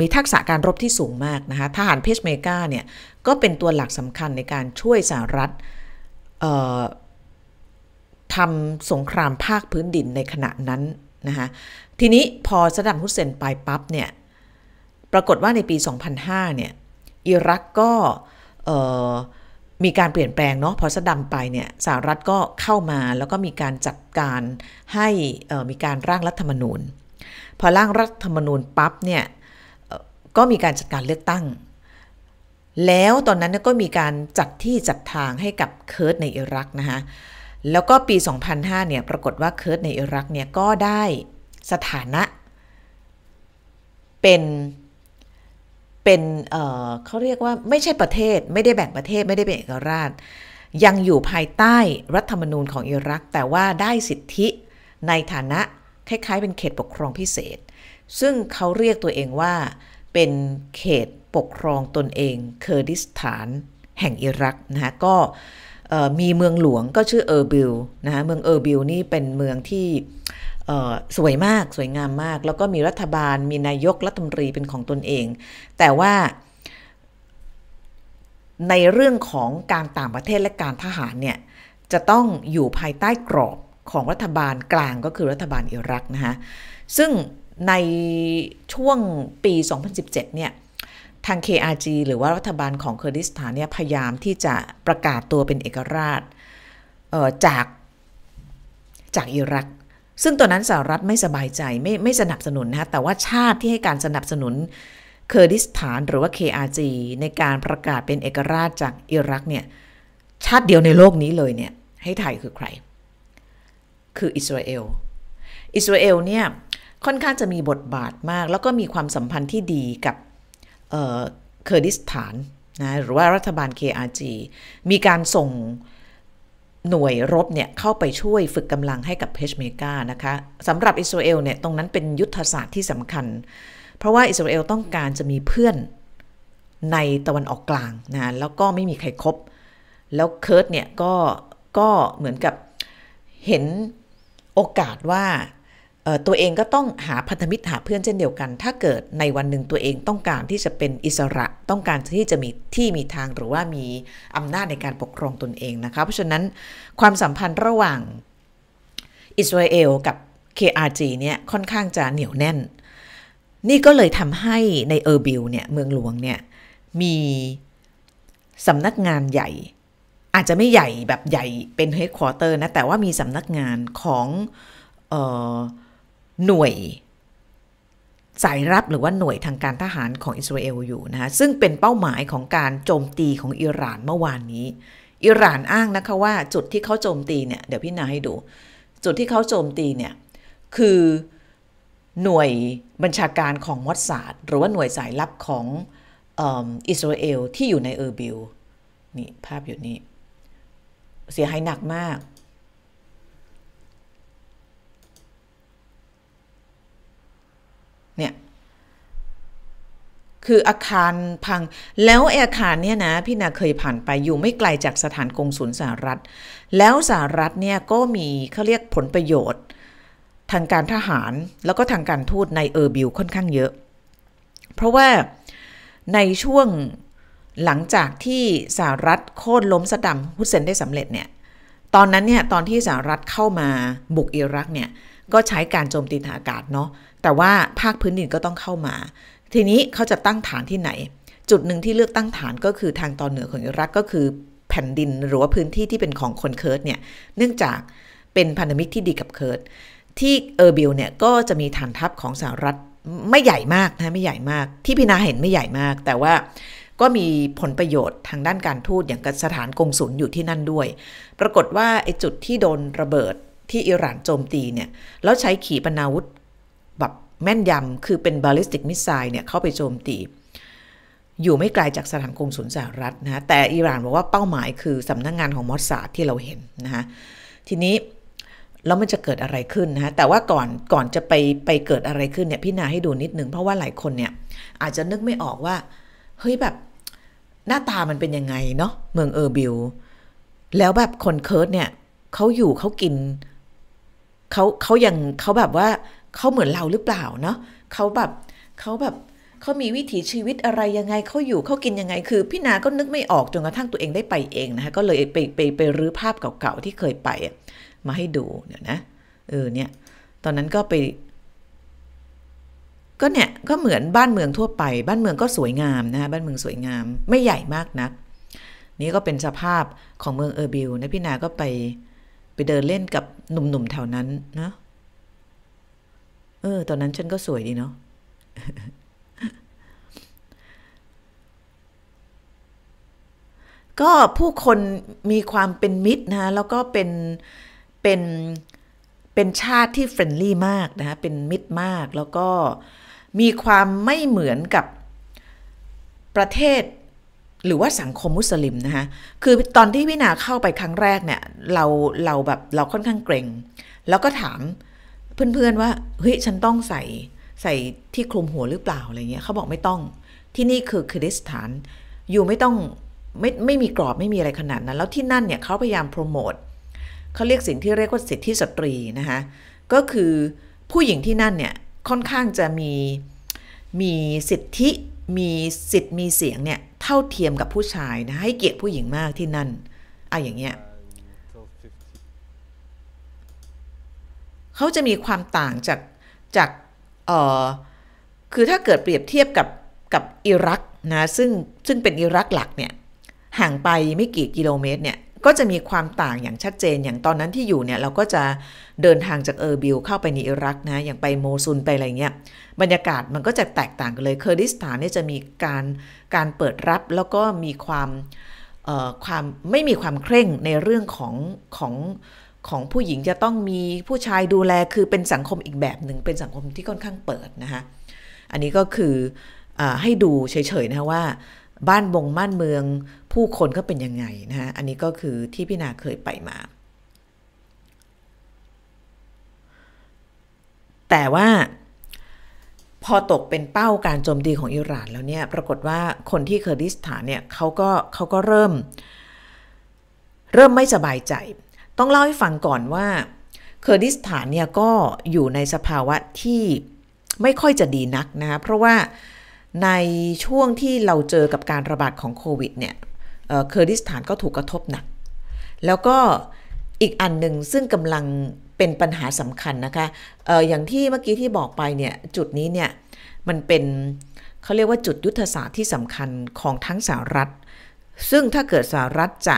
มีทักษะการรบที่สูงมากนะคะทหารเพชเมกาเนี่ย ก็เป็นตัวหลักสำคัญในการช่วยสหรัฐทำสงครามภาคพื้นดินในขณะนั้นนะคะทีนี้พอสดัมฮุสเซนไปปั๊บเนี่ยปรากฏว่าในปี 2005 เนี่ยอิรักก็มีการเปลี่ยนแปลงเนาะพอสดัมไปเนี่ยสหรัฐก็เข้ามาแล้วก็มีการจัดการให้มีการร่างรัฐธรรมนูญ พอร่างรัฐธรรมนูญปั๊บเนี่ยก็มีการจัดการเลือกตั้ง แล้วตอนนั้นก็มีการจัดที่จัดทางให้กับเคิร์ดในอิรักนะคะแล้วก็ปี 2005 เนี่ย ปรากฏว่าเคิร์ดในอิรักเนี่ย ก็ได้สถานะ เป็น เป็นเเขาเรียกว่าไม่ใช่ประเทศ ไม่ได้แบ่งประเทศ ไม่ได้เป็นเอกราช ยังอยู่ภายใต้รัฐธรรมนูญของอิรัก แต่ว่าได้สิทธิในฐานะคล้ายๆ เป็นเขตปกครองพิเศษ ซึ่งเขาเรียกตัวเองว่าเป็นเขต ปกครองตนเองเคอร์ดิสถานแห่งอิรักนะคะก็มีเมืองหลวงก็ชื่อเออร์บิลนะคะเมืองเออร์บิลนี่เป็นเมืองที่สวยมากสวยงามมาก แล้วก็มีรัฐบาลมีนายกรัฐมนตรีเป็นของตนเอง แต่ว่าในเรื่องของการต่างประเทศและการทหารเนี่ยจะต้องอยู่ภายใต้กรอบของรัฐบาลกลางก็คือรัฐบาลอิรักนะคะซึ่งในช่วงปี 2017 เนี่ย ทาง KRG หรือว่ารัฐบาลของเคอร์ดิสถานเนี่ยพยายามที่จะประกาศตัวเป็นเอกราชจากจากอิรัก ซึ่งตอนนั้นสหรัฐไม่สบายใจไม่ไม่สนับสนุนนะแต่ว่าชาติที่ให้การสนับสนุนเคอร์ดิสถานหรือว่า KRG ในการประกาศเป็นเอกราชจากอิรักเนี่ยชาติเดียวในโลกนี้เลยเนี่ยให้ทายคือใคร คืออิสราเอล อิสราเอลเนี่ยค่อนข้างจะมีบทบาทมาก แล้วก็มีความสัมพันธ์ที่ดีกับ เคอร์ดิสถานนะหรือว่ารัฐบาล KRG มีการส่งหน่วยรบเนี่ยเข้าไปช่วยฝึกกำลังให้กับเพชเมอร์กานะคะสำหรับอิสราเอลเนี่ยตรงนั้นเป็นยุทธศาสตร์ที่สำคัญ เพราะว่าอิสราเอลต้องการจะมีเพื่อนในตะวันออกกลางนะแล้วก็ไม่มีใครครบ แล้วเคิร์ตเนี่ยก็ก็เหมือนกับเห็นโอกาสว่า ตัวเองก็ต้องหาพันธมิตรหาเพื่อนเช่นเดียวกัน ถ้าเกิดในวันหนึ่งตัวเองต้องการที่จะเป็นอิสระ ต้องการที่จะมีที่มีทางหรือว่ามีอำนาจในการปกครองตนเองนะคะ เพราะฉะนั้นความสัมพันธ์ระหว่างอิสราเอลกับ KRG เนี่ยค่อนข้างจะเหนียวแน่น นี่ก็เลยทำให้ในเออร์บิลเนี่ยเมืองหลวงเนี่ยมีสำนักงานใหญ่ อาจจะไม่ใหญ่แบบใหญ่เป็น headquarter นะ แต่ว่ามีสำนักงานของออ หน่วยสายลับหรือว่าหน่วยทางการทหารของอิสราเอลอยู่นะคะซึ่งเป็นเป้าหมายของการโจมตีของอิหร่านเมื่อวานนี้ อิหร่านอ้างนะคะว่าจุดที่เขาโจมตีเนี่ยเดี๋ยวพี่นาให้ดู จุดที่เขาโจมตีเนี่ยคือหน่วยบัญชาการของมอสซาดหรือว่าหน่วยสายลับของอิสราเอลที่อยู่ในเออร์บิลนี่ภาพอยู่นี่เสียหายหนักมากเนี่ย คืออาคารพัง แล้วอาคารเนี่ยนะพี่นาเคยผ่านไปอยู่ไม่ไกลจากสถานกงศูนย์สหรัฐ แล้วสหรัฐเนี่ยก็มีเขาเรียกผลประโยชน์ ทางการทหารแล้วก็ทางการทูตในเออร์บิลค่อนข้างเยอะ เพราะว่าในช่วงหลังจากที่สหรัฐโค่นล้มซัดดัมฮุสเซนได้สำเร็จเนี่ยตอนนั้นเนี่ยตอนที่สหรัฐเข้ามาบุกอิรักเนี่ยก็ใช้การโจมตีทางอากาศเนาะแต่ว่าภาคพื้นดินก็ต้องเข้ามา ทีนี้เขาจะตั้งฐานที่ไหน จุดหนึ่งที่เลือกตั้งฐานก็คือทางตอนเหนือของอิรักก็คือแผ่นดินหรือว่าพื้นที่ที่เป็นของคนเคิร์ดเนี่ยเนื่องจากเป็นพันธมิตรที่ดีกับเคิร์ดที่เออร์บิลเนี่ยก็จะมีฐานทัพของสหรัฐไม่ใหญ่มากนะไม่ใหญ่มาก ที่พี่นาเห็นไม่ใหญ่มาก แต่ว่าก็มีผลประโยชน์ทางด้านการทูตอย่างกับสถานกงสุลอยู่ที่นั่นด้วย ปรากฏว่าไอ้จุดที่โดนระเบิดที่อิหร่านโจมตีเนี่ยแล้วใช้ขีปนาวุธแบบ แม่นยำคือเป็น ballistic missile เนี่ยเข้าไปโจมตี อยู่ไม่ไกลจากสถานกงสุลสหรัฐนะแต่อิหร่านบอกว่าเป้าหมายคือสำนักงานของมอสซาดที่เราเห็นนะคะทีนี้แล้วมันจะเกิดอะไรขึ้นนะแต่ว่าก่อนก่อนจะไปไปเกิดอะไรขึ้นเนี่ยพี่นาให้ดูนิดนึง เพราะว่าหลายคนเนี่ยอาจจะนึกไม่ออกว่าเฮ้ยแบบหน้าตามันเป็นยังไงเนาะเมืองเออร์บิลแล้วแบบคนเคิร์ดเนี่ยเขาอยู่เขากินเขาเขายังเขาแบบว่า เขาเหมือนเราหรือเปล่าเนาะเขาแบบเขาแบบเขามีวิถีชีวิตอะไรยังไงเขาอยู่เขากินยังไง คือพี่นาก็นึกไม่ออกจนกระทั่งตัวเองได้ไปเองนะคะก็เลยไปไปไปรื้อภาพเก่าๆที่เคยไปมาให้ดูเดี๋ยวนะเออเนี่ยตอนนั้นก็ไปก็เนี่ยก็เหมือนบ้านเมืองทั่วไป บ้านเมืองก็สวยงามนะบ้านเมืองสวยงามไม่ใหญ่มากนัก นี่ก็เป็นสภาพของเมืองเออร์บิลนะพี่นาก็ไปไปเดินเล่นกับหนุ่มๆแถวนั้นนะ เออ ตอนนั้นฉันก็สวยดีเนาะก็ผู้คนมีความเป็นมิตรนะแล้วก็เป็นเป็นเป็นชาติที่ friendly มากนะเป็นมิตรมาก แล้วก็มีความไม่เหมือนกับประเทศหรือว่าสังคมมุสลิมนะคะคือตอนที่วินาเข้าไปครั้งแรกเนี่ย เราเราแบบเราค่อนข้างเกรง แล้วก็ถาม เพื่อนๆว่าเฮ้ยฉันต้องใส่ใส่ที่คลุมหัวหรือเปล่าอะไรเงี้ยเขาบอกไม่ต้องที่นี่คือคริสถาน อยู่ไม่ต้องไม่ไม่มีกรอบไม่มีอะไรขนาดนั้น แล้วที่นั่นเนี่ยเขาพยายามโปรโมทเขาเรียกสิ่งที่เรียกว่าสิทธิสตรีนะคะก็คือผู้หญิงที่นั่นเนี่ยค่อนข้างจะมีมีสิทธิมีสิทธิ์มีเสียงเนี่ยเท่าเทียมกับผู้ชายนะให้เกียรติผู้หญิงมากที่นั่นอะอย่างเงี้ย เขาจะมีความต่างจากจากเอ่อคือถ้าเกิดเปรียบเทียบกับกับอิรักนะซึ่งซึ่งเป็นอิรักหลักเนี่ยห่างไปไม่กี่กิโลเมตรเนี่ยก็จะมีความต่างอย่างชัดเจนอย่างตอนนั้นที่อยู่เนี่ยเราก็จะเดินทางจากเออร์บิลเข้าไปในอิรักนะอย่างไปโมซุลไปอะไรเงี้ยบรรยากาศมันก็จะแตกต่างกันเลยเคอร์ดิสถานเนี่ยจะมีการการเปิดรับแล้วก็มีความความไม่มีความเคร่งในเรื่องของของ ของผู้หญิงจะต้องมีผู้ชายดูแลคือเป็นสังคมอีกแบบหนึ่งเป็นสังคมที่ค่อนข้างเปิดนะคะอันนี้ก็คืออให้ดูเฉยๆนะว่า บ้านบงบ้านเมืองผู้คนก็เป็นยังไงนะฮะอันนี้ก็คือที่พี่นาเคยไปมา แต่ว่าพอตกเป็นเป้าการโจมตีของอิหร่านแล้วเนี่ยปรากฏว่าคนที่เคอร์ดิสถานเนี่ยเขาก็เขาก็เริ่ม เริ่มไม่สบายใจ ต้องเล่าให้ฟังก่อนว่าเคอร์ดิสถานเนี่ยก็อยู่ในสภาวะที่ไม่ค่อยจะดีนักนะคะเพราะว่าในช่วงที่เราเจอกับการระบาดของโควิดเนี่ยเคอร์ดิสถานก็ถูกกระทบหนัก แล้วก็อีกอันหนึ่งซึ่งกำลังเป็นปัญหาสำคัญนะคะอออย่างที่เมื่อกี้ที่บอกไปเนี่ยจุดนี้เนี่ยมันเป็นเขาเรียกว่าจุดยุทธศาสตร์ที่สำคัญของทั้งสหรัฐ ซึ่งถ้าเกิดสหรัฐจะ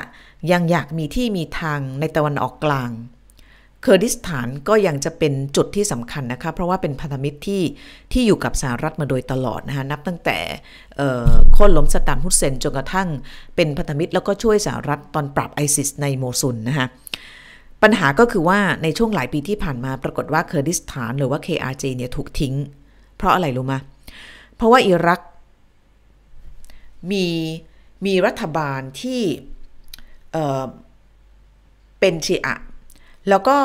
ยังอยากมีที่มีทางในตะวันออกกลาง เคอร์ดิสถานก็ยังจะเป็นจุดที่สำคัญนะคะเพราะว่าเป็นพันธมิตรที่ที่อยู่กับสหรัฐมาโดยตลอดนะคะนับตั้งแต่โค่นล้มซัดดัมฮุสเซนจนกระทั่งเป็นพันธมิตรแล้วก็ช่วยสหรัฐตอนปราบไอซิสในโมซูลนะคะปัญหาก็คือว่าในช่วงหลายปีที่ผ่านมาปรากฏว่าเคอร์ดิสถานหรือว่า KRG เนี่ยถูกทิ้ง เพราะอะไรรู้ไหมเพราะว่าอิรักมี มีรัฐบาลที่เป็นชีอะ แล้วก็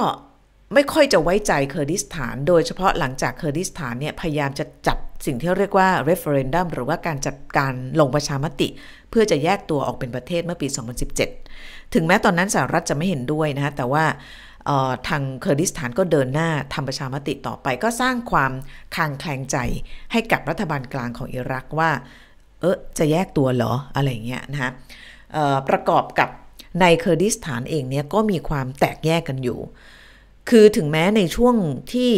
ไม่ค่อยจะไว้ใจเคอร์ดิสถาน โดยเฉพาะหลังจากเคอร์ดิสถานเนี่ยพยายามจะจัดสิ่งที่เรียกว่า referendum หรือว่าการจัดการลงประชามติ เพื่อจะแยกตัวออกเป็นประเทศเมื่อปี 2017 ถึงแม้ตอนนั้นสหรัฐจะไม่เห็นด้วยนะแต่ว่าทางเคอร์ดิสถานก็เดินหน้าทำประชามติต่อไป ก็สร้างความคลางแคลงใจให้กับรัฐบาลกลางของอิรักว่า เออจะแยกตัวเหรออะไรเงี้ยนะฮะประกอบกับในเคอร์ดิสถานเองเนี่ยก็มีความแตกแยกกันอยู่ คือถึงแม้ในช่วงที่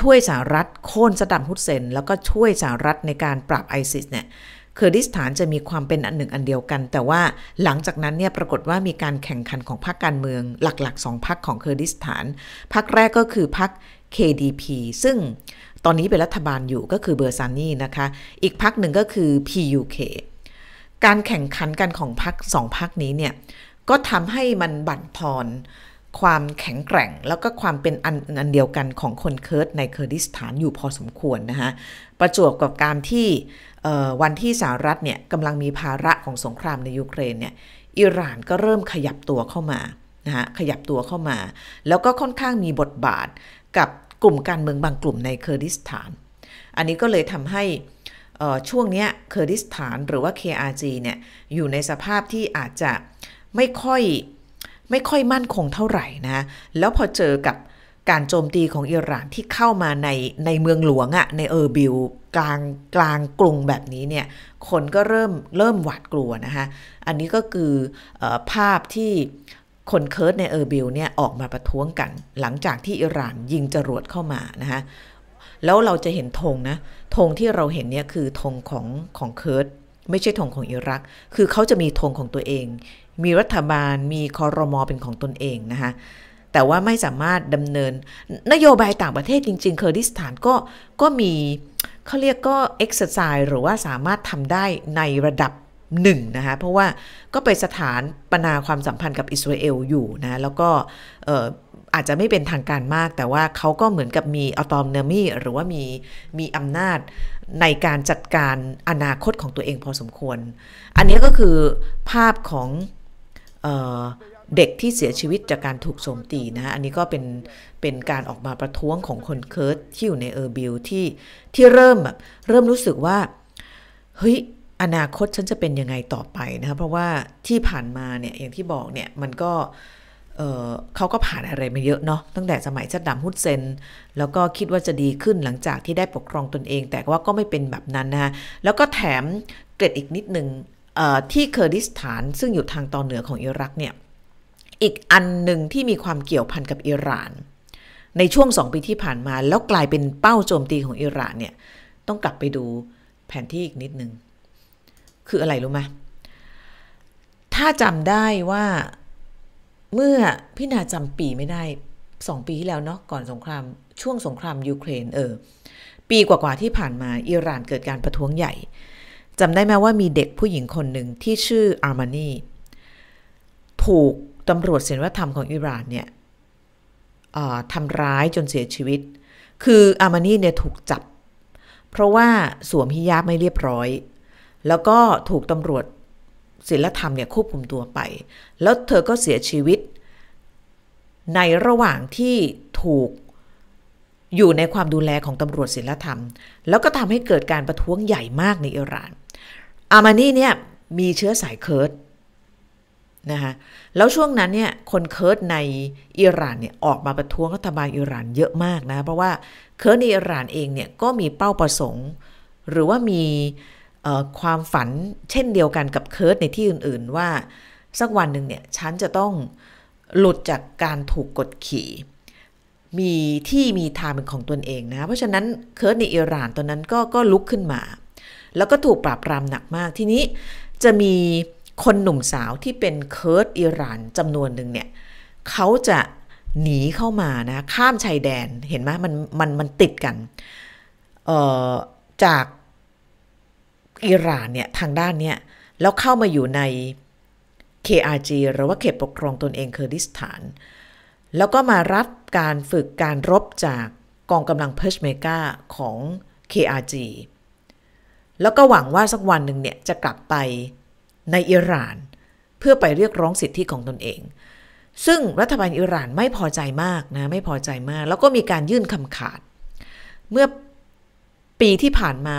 ช่วยสหรัฐโค่นซัดดัมฮุสเซน แล้วก็ช่วยสหรัฐในการปราบไอซิสเนี่ยเคอร์ดิสถานจะมีความเป็นอันหนึ่งอันเดียวกัน แต่ว่าหลังจากนั้นเนี่ยปรากฏว่ามีการแข่งขันของพรรคการเมืองหลักๆสองพรรคของเคอร์ดิสถานพรรคแรกก็คือพรรค KDP ซึ่ง ตอนนี้เป็นรัฐบาลอยู่ก็คือบาร์ซานีนะคะ อีกพรรคหนึ่งก็คือ PUK การแข่งขันกันของพรรคสองพรรคนี้เนี่ย ก็ทำให้มันบั่นทอนความแข็งแกร่งแล้วก็ความเป็นอันอันเดียวกันของคนเคิร์ดในเคอร์ดิสถานอยู่พอสมควรนะคะประจวบกับการที่วันที่สหรัฐเนี่ยกำลังมีภาระของสงครามในยูเครนเนี่ยอิหร่านก็เริ่มขยับตัวเข้ามานะฮะขยับตัวเข้ามา แล้วก็ค่อนข้างมีบทบาทกับ กลุ่มการเมืองบางกลุ่มในเคอร์ดิสถาน อันนี้ก็เลยทำให้ช่วงนี้เคอร์ดิสถานหรือว่า KRG เนี่ยอยู่ในสภาพที่อาจจะไม่ค่อยไม่ค่อยมั่นคงเท่าไหร่นะ แล้วพอเจอกับการโจมตีของอิหร่านที่เข้ามาในในเมืองหลวงอะในเออร์บิลกลางกลางกรุงแบบนี้เนี่ย คนก็เริ่มเริ่มหวาดกลัวนะคะ อันนี้ก็คืออภาพที่ คนเคิร์ดในเออร์บิลเนี่ยออกมาประท้วงกัน หลังจากที่อิหร่านยิงจรวดเข้ามานะคะแล้วเราจะเห็นธงนะธงที่เราเห็นเนี่ยคือธงของของเคิร์ดไม่ใช่ธงของอิรัก คือเขาจะมีธงของตัวเอง มีรัฐบาลมีคอรมอเป็นของตนเองนะคะแต่ว่าไม่สามารถดำเนินนโยบายต่างประเทศจริง ๆ เคอร์ดิสถานก็ก็มีเขาเรียกก็เอ็กซ์ไซส์หรือว่าสามารถทำได้ในระดับ หนึ่งนะคะเพราะว่าก็ไปสถานปนาความสัมพันธ์กับอิสราเอลอยู่นะแล้วก็อาจจะไม่เป็นทางการมาก แต่ว่าเขาก็เหมือนกับมี autonomy หรือว่ามีมีอำนาจในการจัดการอนาคตของตัวเองพอสมควร อันนี้ก็คือภาพของเด็กที่เสียชีวิตจากการถูกโจมตีนะอันนี้ก็เป็นเป็นการออกมาประท้วงของคนเคิร์ดที่อยู่ในเออร์บิลที่ที่เริ่มแบบเริ่มรู้สึกว่า เฮ้ย อนาคตฉันจะเป็นยังไงต่อไปนะคะเพราะว่าที่ผ่านมาเนี่ยอย่างที่บอกเนี่ยมันก็เเขาก็ผ่านอะไรมาเยอะเนาะตั้งแต่สมัยซัดดัมฮุสเซน แล้วก็คิดว่าจะดีขึ้นหลังจากที่ได้ปกครองตนเอง แต่ว่าก็ไม่เป็นแบบนั้นนะแล้วก็แถมเกร็ดอีกนิดหนึ่งที่เคอร์ดิสถานซึ่งอยู่ทางตอนเหนือของอิรักเนี่ยอีกอันหนึ่งที่มีความเกี่ยวพันกับอิหร่าน ในช่วงสองปีที่ผ่านมาแล้วกลายเป็นเป้าโจมตีของอิหร่านเนี่ยต้องกลับไปดูแผนที่อีกนิดนึง คืออะไรรู้ไหมถ้าจำได้ว่าเมื่อพี่นาจำปีไม่ได้สองปีที่แล้วเนาะก่อนสงครามช่วงสงครามยูเครนเออ ปีกว่าๆที่ผ่านมาอิหร่านเกิดการประท้วงใหญ่จำได้ไหมว่ามีเด็กผู้หญิงคนหนึ่งที่ชื่ออาร์มานีถูกตำรวจเศีลธรรมของอิหร่านเนี่ยทำร้ายจนเสียชีวิต คืออาร์มานีเนี่ยถูกจับ เพราะว่าสวมฮิญาบไม่เรียบร้อย แล้วก็ถูกตำรวจศีลธรรมเนี่ยควบคุมตัวไป แล้วเธอก็เสียชีวิต ในระหว่างที่ถูกอยู่ในความดูแลของตำรวจศีลธรรม แล้วก็ทำให้เกิดการประท้วงใหญ่มากในอิหร่าน อามินีเนี่ยมีเชื้อสายเคิร์ดนะคะแล้วช่วงนั้นเนี่ยคนเคิร์ดในอิหร่านเนี่ยออกมาประท้วงรัฐบาลอิหร่านเยอะมากนะ เพราะว่าเคิร์ดในอิหร่านเองเนี่ยก็มีเป้าประสงค์ หรือว่ามี ความฝันเช่นเดียวกันกับเคิร์ดในที่อื่น ๆ ว่าสักวันหนึ่งเนี่ยฉันจะต้องหลุดจากการถูกกดขี่ มีที่มีทางเป็นของตนเองนะ เพราะฉะนั้นเคิร์ดในอิหร่านตอนนั้นก็ก็ลุกขึ้นมา แล้วก็ถูกปราบปรามหนักมากทีนี้จะมีคนหนุ่มสาวที่เป็นเคิร์ดอิหร่านจำนวนหนึ่งเนี่ยเขาจะหนีเข้ามานะ ข้ามชายแดนเห็นไหมมันมันมันติดกันจาก อิหร่านเนี่ยทางด้านเนี่ยแล้วเข้ามาอยู่ใน KRG หรือว่าเขตปกครองตนเองเคอร์ดิสถาน แล้วก็มารับการฝึกการรบจากกองกำลังเพชเมกาของ KRG แล้วก็หวังว่าสักวันหนึ่งเนี่ยจะกลับไปในอิหร่าน เพื่อไปเรียกร้องสิทธิของตนเอง ซึ่งรัฐบาลอิหร่านไม่พอใจมากนะไม่พอใจมาก แล้วก็มีการยื่นคำขาด เมื่อปีที่ผ่านมา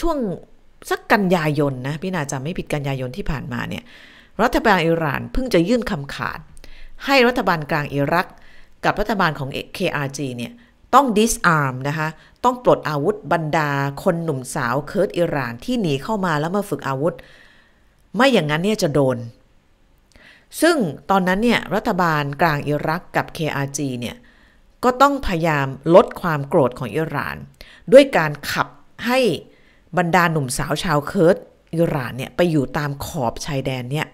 ช่วง สักกันยายนนะพี่นาจำไม่ผิดกันยายนที่ผ่านมาเนี่ยรัฐบาลอิหร่านเพิ่งจะยื่นคำขาด ให้รัฐบาลกลางอิรัก กับรัฐบาลของ KRG เนี่ยต้อง disarm นะคะต้องปลดอาวุธบรรดาคนหนุ่มสาวเคิร์ดอิหร่านที่หนีเข้ามาแล้วมาฝึกอาวุธ ไม่อย่างนั้นเนี่ยจะโดน ซึ่งตอนนั้นเนี่ยรัฐบาลกลางอิรักกับ KRG เนี่ยก็ต้องพยายามลดความโกรธของอิหร่าน ด้วยการขับให้ บรรดาหนุ่มสาวชาวเคิร์ดอิหร่านเนี่ยไปอยู่ตามขอบชายแดนเนี่ย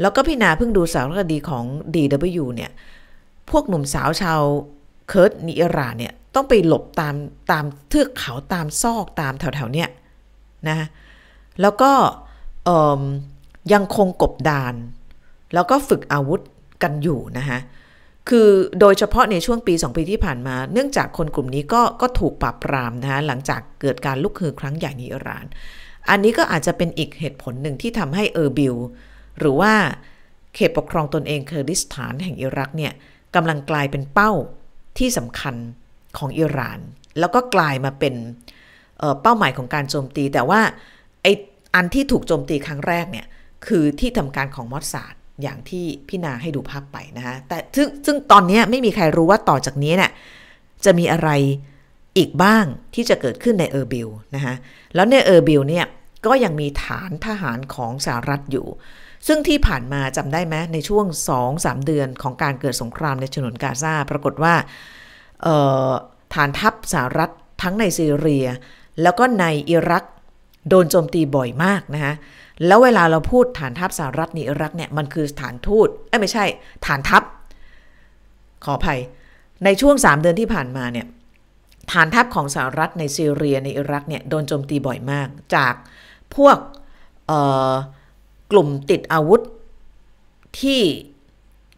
แล้วก็พี่นาเพิ่งดูสารคดีของ DW เนี่ยพวกหนุ่มสาวชาวเคิร์ดในอิหร่านเนี่ยต้องไปหลบตามตามเทือกเขาตามซอกตามแถวๆเนี่ยนะแล้วก็ยังคงกบดาน แล้วก็ฝึกอาวุธกันอยู่นะคะ คือโดยเฉพาะในช่วงปี 2 ปีที่ผ่านมา เนื่องจากคนกลุ่มนี้ก็ก็ถูกปราบปรามนะคะหลังจากเกิดการลุกฮือครั้งใหญ่ในอิหร่าน อันนี้ก็อาจจะเป็นอีกเหตุผลหนึ่งที่ทำให้เออร์บิลหรือว่าเขตปกครองตนเองเคอร์ดิสถานแห่งอิรักเนี่ยกำลังกลายเป็นเป้าที่สำคัญของอิหร่าน แล้วก็กลายมาเป็นเป้าหมายของการโจมตี แต่ว่าไอ้อันที่ถูกโจมตีครั้งแรกเนี่ยคือที่ทำการของมอสซาด อย่างที่พี่นาให้ดูภาพไปนะคะแต่ซึ่งซึ่งตอนนี้ไม่มีใครรู้ว่าต่อจากนี้เนี่ยจะมีอะไรอีกบ้างที่จะเกิดขึ้นในเออร์บิลนะคะแล้วในเออร์บิลเนี่ยก็ยังมีฐานทหารของสหรัฐอยู่ ซึ่งที่ผ่านมาจำได้ไหมในช่วง 2-3 เดือนของการเกิดสงครามในฉนวนกาซาปรากฏว่าฐานทัพสหรัฐทั้งในซีเรีย แล้วก็ในอิรัก โดนโจมตีบ่อยมากนะคะแล้วเวลาเราพูดฐานทัพสหรัฐในอิรักเนี่ยมันคือฐานทูตเอ้ไม่ใช่ ฐานทัพ ขออภัย ในช่วง 3 เดือนที่ผ่านมาเนี่ยฐานทัพของสหรัฐในซีเรียในอิรักเนี่ยโดนโจมตีบ่อยมาก จากพวกกลุ่มติดอาวุธที่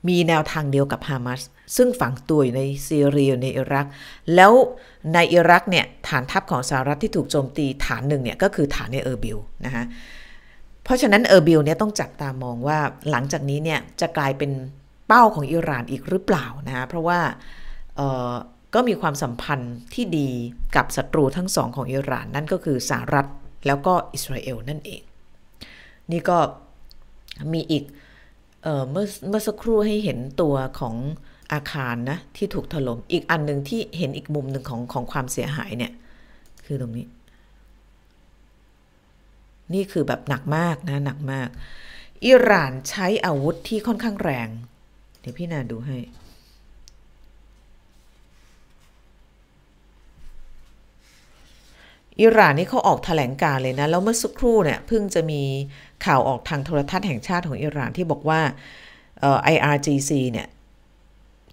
มีแนวทางเดียวกับฮามาส ซึ่งฝังตัวอยู่ในซีเรียในอิรัก แล้วในอิรักเนี่ยฐานทัพของสหรัฐที่ถูกโจมตีฐานหนึ่งเนี่ยก็คือฐานในเออร์บิลนะคะเพราะฉะนั้นเออร์บิลเนี่ยต้องจับตามองว่าหลังจากนี้เนี่ยจะกลายเป็นเป้าของอิหร่านอีกหรือเปล่านะคะเพราะว่าก็มีความสัมพันธ์ที่ดีกับศัตรูทั้งสองของอิหร่านนั่นก็คือสหรัฐแล้วก็อิสราเอลนั่นเอง นี่ก็มีอีกเเมื่อเมื่อสักครู่ให้เห็นตัวของ อาคารนะที่ถูกถลม่มอีกอันหนึ่งที่เห็นอีกมุมหนึ่งของของความเสียหายเนี่ยคือตรงนี้ นี่คือแบบหนักมากนะหนักมาก อิหร่านใช้อาวุธที่ค่อนข้างแรง เดี๋ยวพี่นาดูให้อิหร่านนี่เขาออกถแถลงการเลยนะ แล้วเมื่อสักครู่เนี่ยเพิ่งจะมีข่าวออกทางโทรทัศน์แห่งชาติของอิหร่านที่บอกว่าเอ่อ IRGC เนี่ย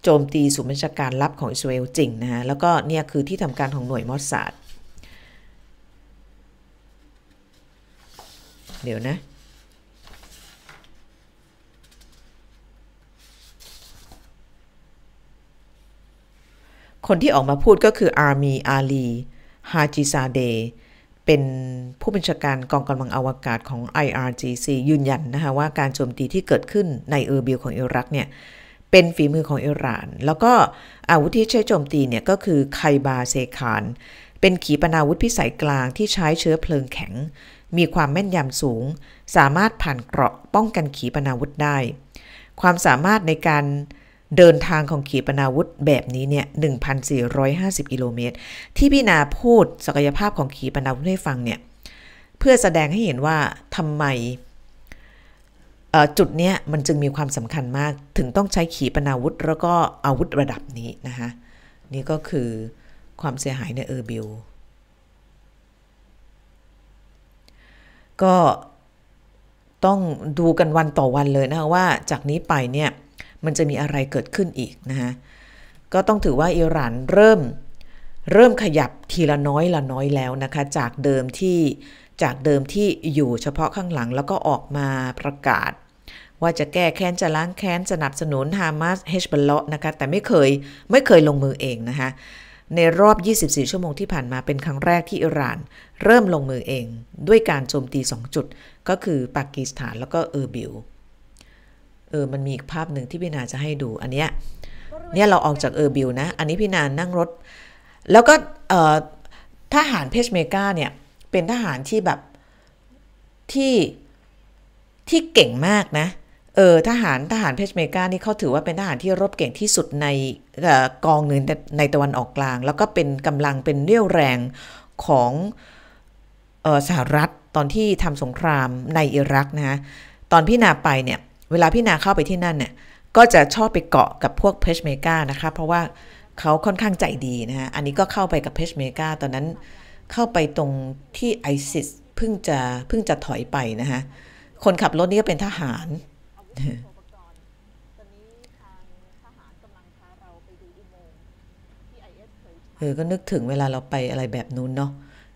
โจมตีศูนย์บัญชาการลับของอิสราเอลจริงนะฮะแล้วก็เนี่ยคือที่ทำการของหน่วยมอสซาดเดี๋ยวนะคนที่ออกมาพูดก็คืออาเมียร์อาลีฮาจิซาเดห์ เป็นผู้บัญชาการกองกำลังอวกาศของ IRGC ยืนยันนะคะว่าการโจมตีที่เกิดขึ้นในเออร์บิลของอิรักเนี่ย เป็นฝีมือของอิหร่าน แล้วก็อาวุธที่ใช้โจมตีเนี่ยก็คือไคบาร์เชคาน เป็นขีปนาวุธพิสัยกลางที่ใช้เชื้อเพลิงแข็ง มีความแม่นยำสูง สามารถผ่านเกราะป้องกันขีปนาวุธได้ ความสามารถในการเดินทางของขีปนาวุธแบบนี้เนี่ย 1,450 กิโลเมตร ที่พี่นาพูดศักยภาพของขีปนาวุธให้ฟังเนี่ย เพื่อแสดงให้เห็นว่าทำไม จุดนี้มันจึงมีความสำคัญมาก ถึงต้องใช้ขีปนาวุธ แล้วก็อาวุธระดับนี้นะคะนี่ก็คือความเสียหายในเออร์บิลก็ต้องดูกันวันต่อวันเลยนะคะว่าจากนี้ไปเนี่ยมันจะมีอะไรเกิดขึ้นอีกนะคะก็ต้องถือว่าอิหร่านเริ่มเริ่มขยับทีละน้อยละน้อยแล้วนะคะ จากเดิมที่จากเดิมที่อยู่เฉพาะข้างหลังแล้วก็ออกมาประกาศ ว่าจะแก้แค้นจะล้างแค้นสนับสนุนฮามาสเฮซบอลเลาะห์นะคะแต่ไม่เคยไม่เคยลงมือเองนะคะในรอบ 24 ชั่วโมงที่ผ่านมาเป็นครั้งแรกที่อิหร่าน เริ่มลงมือเอง ด้วยการโจมตี 2 จุด ก็คือปากีสถานแล้วก็เออร์บิลเออมันมีอีกภาพหนึ่งที่พี่นาจะให้ดูอันเนี้ยเนี่ยเราออกจากเออร์บิลนะ อันนี้พี่นานั่งรถ แล้วก็ทหารเพชเมอร์กาเนี่ยเป็นทหารที่แบบที่ที่เก่งมากนะ เออทหารทหารเพชเมอร์กานี่เขาถือว่าเป็นทหารที่รบเก่งที่สุดในกองหนึ่งในตะวันออกกลาง แล้วก็เป็นกำลังเป็นเรี่ยวแรงของออสหรัฐตอนที่ทำสงครามในอิรักนะฮะตอนพี่นาไปเนี่ยเวลาพี่นาเข้าไปที่นั่นเนี่ยก็จะชอบไปเกาะกับพวกเพชเมอร์กานะคะเพราะว่าเขาค่อนข้างใจดีนะฮะอันนี้ก็เข้าไปกับเพชเมอร์กาตอนนั้นเข้าไปตรงที่ไอซิสเพิ่งจะเพิ่งจะถอยไปนะคะคนขับรถนี่ก็เป็นทหาร เออ ก็นึกถึงเวลาเราไปอะไรแบบนู้นเนาะ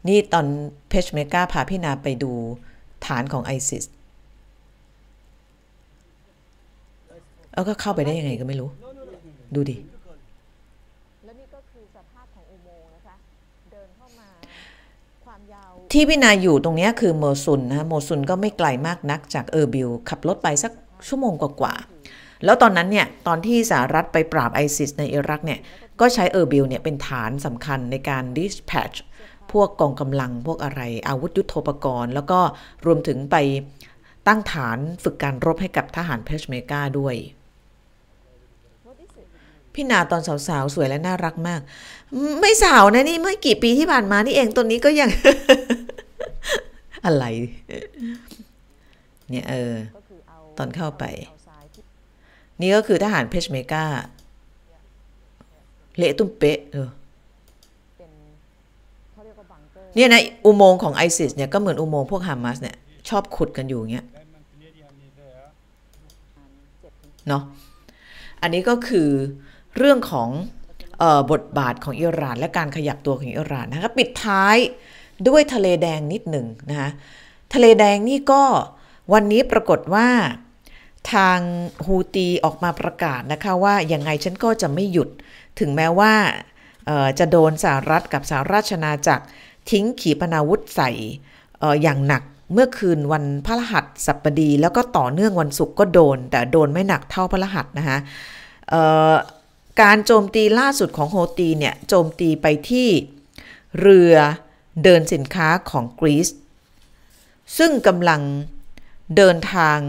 นี่ตอนเพชเมอร์กาพาพี่นาไปดูฐานของไอซิสแล้วก็เข้าไปได้ยังไงก็ไม่รู้ ดูดิและนี่ก็คือสภาพของอุโมงค์นะคะเดินเข้ามาความยาวที่พี่นาอยู่ตรงเนี้ยคือโมซูลนะฮะโมซูลก็ไม่ไกลมากนักจากเออร์บิล ขับรถไปสัก ชั่วโมงกว่าๆแล้วตอนนั้นเนี่ยตอนที่สหรัฐไปปราบไอซิสในอิรักเนี่ยก็ใช้เออร์บิลเนี่ยเป็นฐานสำคัญในการ dispatch พวกกองกำลังพวกอะไรอาวุธยุโทโธปกรณ์ แล้วก็รวมถึงไปตั้งฐานฝึกการรบให้กับทหารเพชเมอร์กาด้วยพี่นาตอนสาวๆ สวยและน่ารักมาก ไม่สาวนะนี่เมื่อกี่ปีที่ผ่านมานี่เองตัวนี้ก็ยัง อะไร เนี่ยเออ ตอนเข้าไป นี่ก็คือทหารเพชเมอร์กาเละตุ้มเป๊ะเออเป็นเขาเรียกว่าบังเนี่ยนะอุโมงค์ของไอซิสเนี่ยก็เหมือนอุโมงค์พวกฮามาสเนี่ยชอบขุดกันอยู่เงี้ยเนาะอันนี้ก็คือเรื่องของออบทบาทของอิหร่าน และการขยับตัวของอิหร่านนะคะปิดท้ายด้วยทะเลแดงนิดหนึ่งนะคะทะเลแดงนี่ก็ วันนี้ปรากฏว่าทางฮูตีออกมาประกาศนะคะว่ายังไงฉันก็จะไม่หยุด ถึงแม้ว่าจะโดนสหรัฐกับสหราชอาจักรทิ้งขีปนาวุธใส่ออย่างหนักเมื่อคืนวันพระรหัสสัปดี แล้วก็ต่อเนื่องวันศุกร์ก็โดน แต่โดนไม่หนักเท่าพระรหัสนะคะการโจมตีล่าสุดของโฮตีเนี่ยโจมตีไปที่เรือเดินสินค้าของกรีซซึ่งกำลัง เดินทาง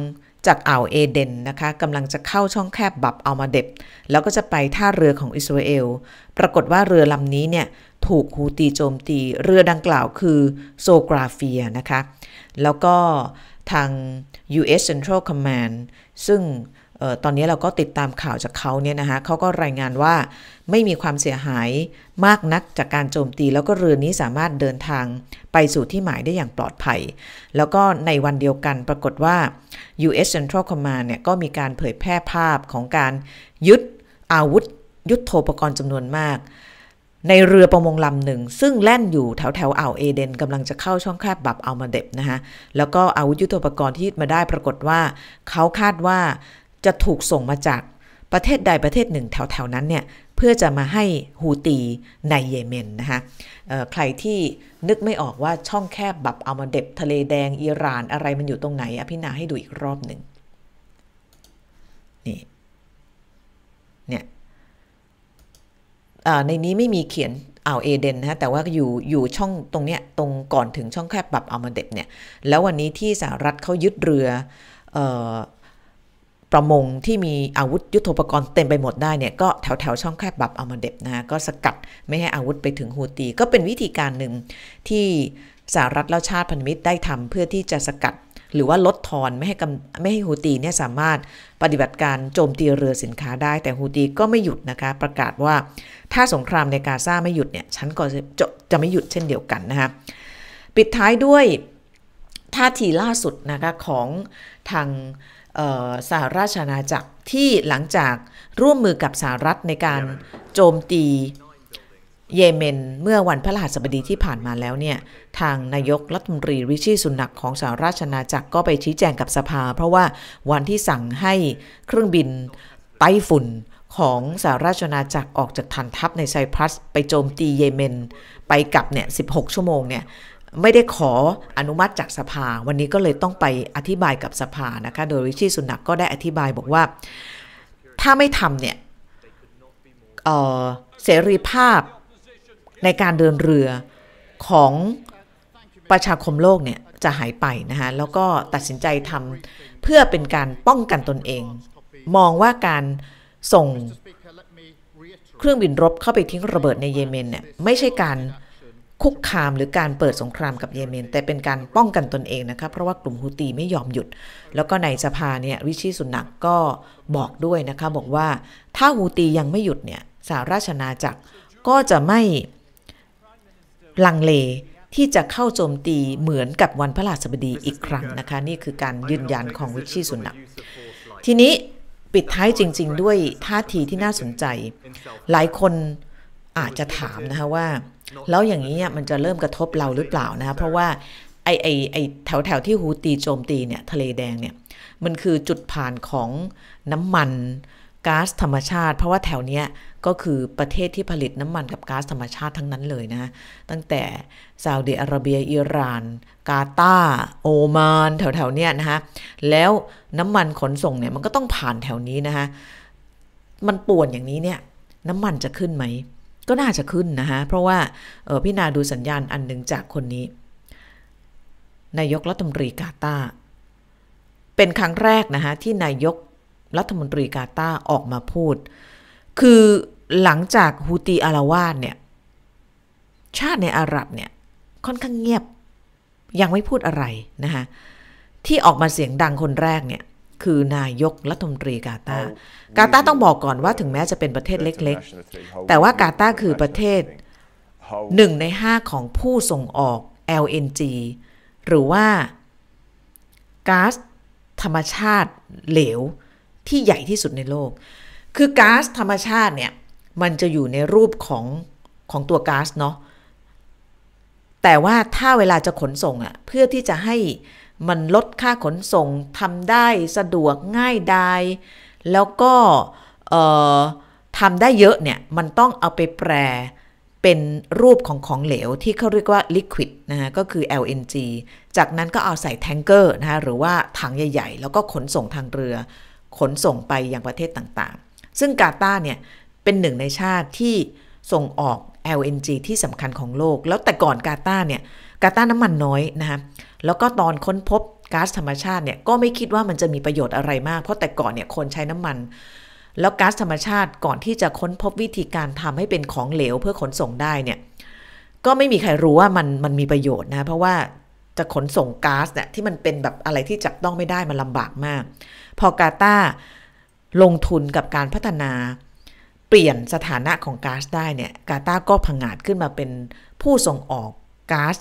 จากอ่าวเอเดนนะคะกำลังจะเข้าช่องแคบบับเอามาเดบแล้วก็จะไปท่าเรือของอิสราเอล ปรากฏว่าเรือลำนี้เนี่ยถูกฮูตีโจมตี เรือดังกล่าวคือโซกราเฟียนะคะ แล้วก็ทาง U.S. Central Command ซึ่ง ตอนนี้เราก็ติดตามข่าวจากเขาเนี่ยนะคะเขาก็รายงานว่าไม่มีความเสียหายมากนักจากการโจมตี แล้วก็เรือนี้สามารถเดินทางไปสู่ที่หมายได้อย่างปลอดภัย แล้วก็ในวันเดียวกันปรากฏว่า U.S. Central Command เนี่ยก็มีการเผยแพร่ภาพของการยึดอาวุธ ยุทโธปกรณ์จำนวนมาก ในเรือประมงลำหนึ่ง ซึ่งแล่นอยู่แถวแถวอ่าวเอเดนกำลังจะเข้าช่องแคบบับอัลมาเดบนะคะแล้วก็อาวุธยุทโธปกรณ์ที่ยึดมาได้ปรากฏว่าเขาคาดว่า จะถูกส่งมาจากประเทศใดประเทศหนึ่งแถวๆนั้นเนี่ยเพื่อจะมาให้ฮูตีในเยเมนนะคะใครที่นึกไม่ออกว่าช่องแคบบับอัลมาเดบทะเลแดงอิหร่านอะไรมันอยู่ตรงไหนอะพี่นาให้ดูอีกรอบหนึ่งนี่เนี่ยในนี้ไม่มีเขียนอ่าวเอเดนนะฮะแต่ว่าอยู่อยู่ช่องตรงเนี้ยตรงก่อนถึงช่องแคบบับอัลมาเดบเนี่ยแล้ววันนี้ที่สหรัฐเขายึดเรือเออ ประมงที่มีอาวุธยุโทโธปกรณ์เต็มไปหมดได้เนี่ยก็แถวแถวช่องแคบบับเอัลมาเดบนะก็สกัดไม่ให้อาวุธไปถึงฮูตี ก็เป็นวิธีการหนึ่งที่สหรัฐและชาติพันธมิตรได้ทำเพื่อที่จะสกัด หรือว่าลดทอนไม่ให้กำไม่ให้ฮูตีเนี่ยสามารถปฏิบัติการโจมตีเรือสินค้าได้ แต่ฮูตีก็ไม่หยุดนะคะ ประกาศว่าถ้าสงครามในกาซาไม่หยุดเนี่ยฉันก็จะจะไม่หยุดเช่นเดียวกันนะคะปิดท้ายด้วยท่าทีล่าสุดนะคะของทาง สหราชอาณาจักรที่หลังจากร่วมมือกับสหรัฐในการโจมตีเยเมนเมื่อวันพฤหัสบดีที่ผ่านมาแล้วเนี่ย ทางนายกรัฐมนตรีริชีสุนักของสหราชอาณาจักรก็ไปชี้แจงกับสภา เพราะว่าวันที่สั่งให้เครื่องบินไต้ฝุ่นของสหราชอาณาจักรออกจากฐานทัพในไซปรัส ไปโจมตีเยเมน ไปกลับเนี่ย 16 ชั่วโมงเนี่ย ไม่ได้ขออนุมัติจากสภา วันนี้ก็เลยต้องไปอธิบายกับสภานะคะ โดยริชีสุนักก็ได้อธิบายบอกว่า ถ้าไม่ทำเนี่ยเออเสรีภาพในการเดินเรือของประชาคมโลกเนี่ยจะหายไปนะคะแล้วก็ตัดสินใจทำเพื่อเป็นการป้องกันตนเอง มองว่าการส่งเครื่องบินรบเข้าไปทิ้งระเบิดในเยเมนเนี่ยไม่ใช่การ คุกคามหรือการเปิดสงครามกับเยเมน แต่เป็นการป้องกันตนเองนะคะเพราะว่ากลุ่มฮูตีไม่ยอมหยุด แล้วก็ในสภาเนี่ยวิชิสุนักก็บอกด้วยนะคะบอกว่าถ้าฮูตียังไม่หยุดเนี่ยสหราชอาณาจักรก็จะไม่ลังเลที่จะเข้าโจมตีเหมือนกับวันพระราชบดีอีกครั้งนะคะนี่คือการยืนยันของวิชีสุนักทีนี้ปิดท้ายจริง ๆ ด้วยท่าทีที่น่าสนใจ หลายคนอาจจะถามนะคะว่า แล้วอย่างนี้มันจะเริ่มกระทบเราหรือเปล่านะคะเพราะว่าไอไอไอแถวแถวที่ฮูตีโจมตีเนี่ยทะเลแดงเนี่ยมันคือจุดผ่านของน้ำมันก๊าซธรรมชาติ เพราะว่าแถวเนี้ยก็คือประเทศที่ผลิตน้ำมันกับก๊าซธรรมชาติทั้งนั้นเลยนะ ตั้งแต่ซาอุดิอาระเบียอิหร่าน กาตาร์โอมาน แถวๆเนี้ยนะคะแล้วน้ำมันขนส่งเนี่ยมันก็ต้องผ่านแถวนี้นะคะมันป่วนอย่างนี้เนี่ยน้ำมันจะขึ้นไหม ก็น่าจะขึ้นนะคะเพราะว่าพี่นาดูสัญญาณอันหนึ่งจากคนนี้ นายกรัฐมนตรีกาตาเป็นครั้งแรกนะคะที่นายกรัฐมนตรีกาตาออกมาพูด คือหลังจากฮูตีอาราวาสเนี่ย ชาติในอาหรับเนี่ย ค่อนข้างเงียบ ยังไม่พูดอะไรนะคะที่ออกมาเสียงดังคนแรกเนี่ย คือนายกรัฐมนตรีกาตาร์กาตาร์ต้องบอกก่อนว่าถึงแม้จะเป็นประเทศเล็กๆ แต่ว่ากาตาร์คือประเทศหนึ่งในห้าของผู้ส่งออก LNG หรือว่าก๊าซธรรมชาติเหลวที่ใหญ่ที่สุดในโลก คือก๊าซธรรมชาติเนี่ย มันจะอยู่ในรูปของของตัวก๊าซเนาะแต่ว่าถ้าเวลาจะขนส่งอะ่ะเพื่อที่จะให้ มันลดค่าขนส่งทำได้สะดวกง่ายดายแล้วก็ทำได้เยอะเนี่ย มันต้องเอาไปแปรเป็นรูปของของเหลวที่เขาเรียกว่าลิควิดนะฮะก็คือ LNG จากนั้นก็เอาใส่แทงเกอร์นะคะหรือว่าถังใหญ่ ๆ แล้วก็ขนส่งทางเรือ ขนส่งไปยังประเทศต่างๆ ซึ่งกาตาร์เนี่ย เป็นหนึ่งในชาติที่ส่งออก LNG ที่สำคัญของโลก แล้วแต่ก่อนกาตาร์เนี่ย กาตาร์น้ำมันน้อยนะคะ แล้วก็ตอนค้นพบก๊าซธรรมชาติเนี่ยก็ไม่คิดว่ามันจะมีประโยชน์อะไรมาก เพราะแต่ก่อนเนี่ยคนใช้น้ำมัน แล้วก๊าซธรรมชาติก่อนที่จะค้นพบวิธีการทำให้เป็นของเหลวเพื่อขนส่งได้เนี่ยก็ไม่มีใครรู้ว่ามันมันมีประโยชน์นะเพราะว่าจะขนส่งก๊าซเนี่ยที่มันเป็นแบบอะไรที่จับต้องไม่ได้มันลำบากมาก พอกาตาลงทุนกับการพัฒนาเปลี่ยนสถานะของก๊าซได้เนี่ยกาตาก็พังอาจขึ้นมาเป็นผู้ส่งออกก๊าซ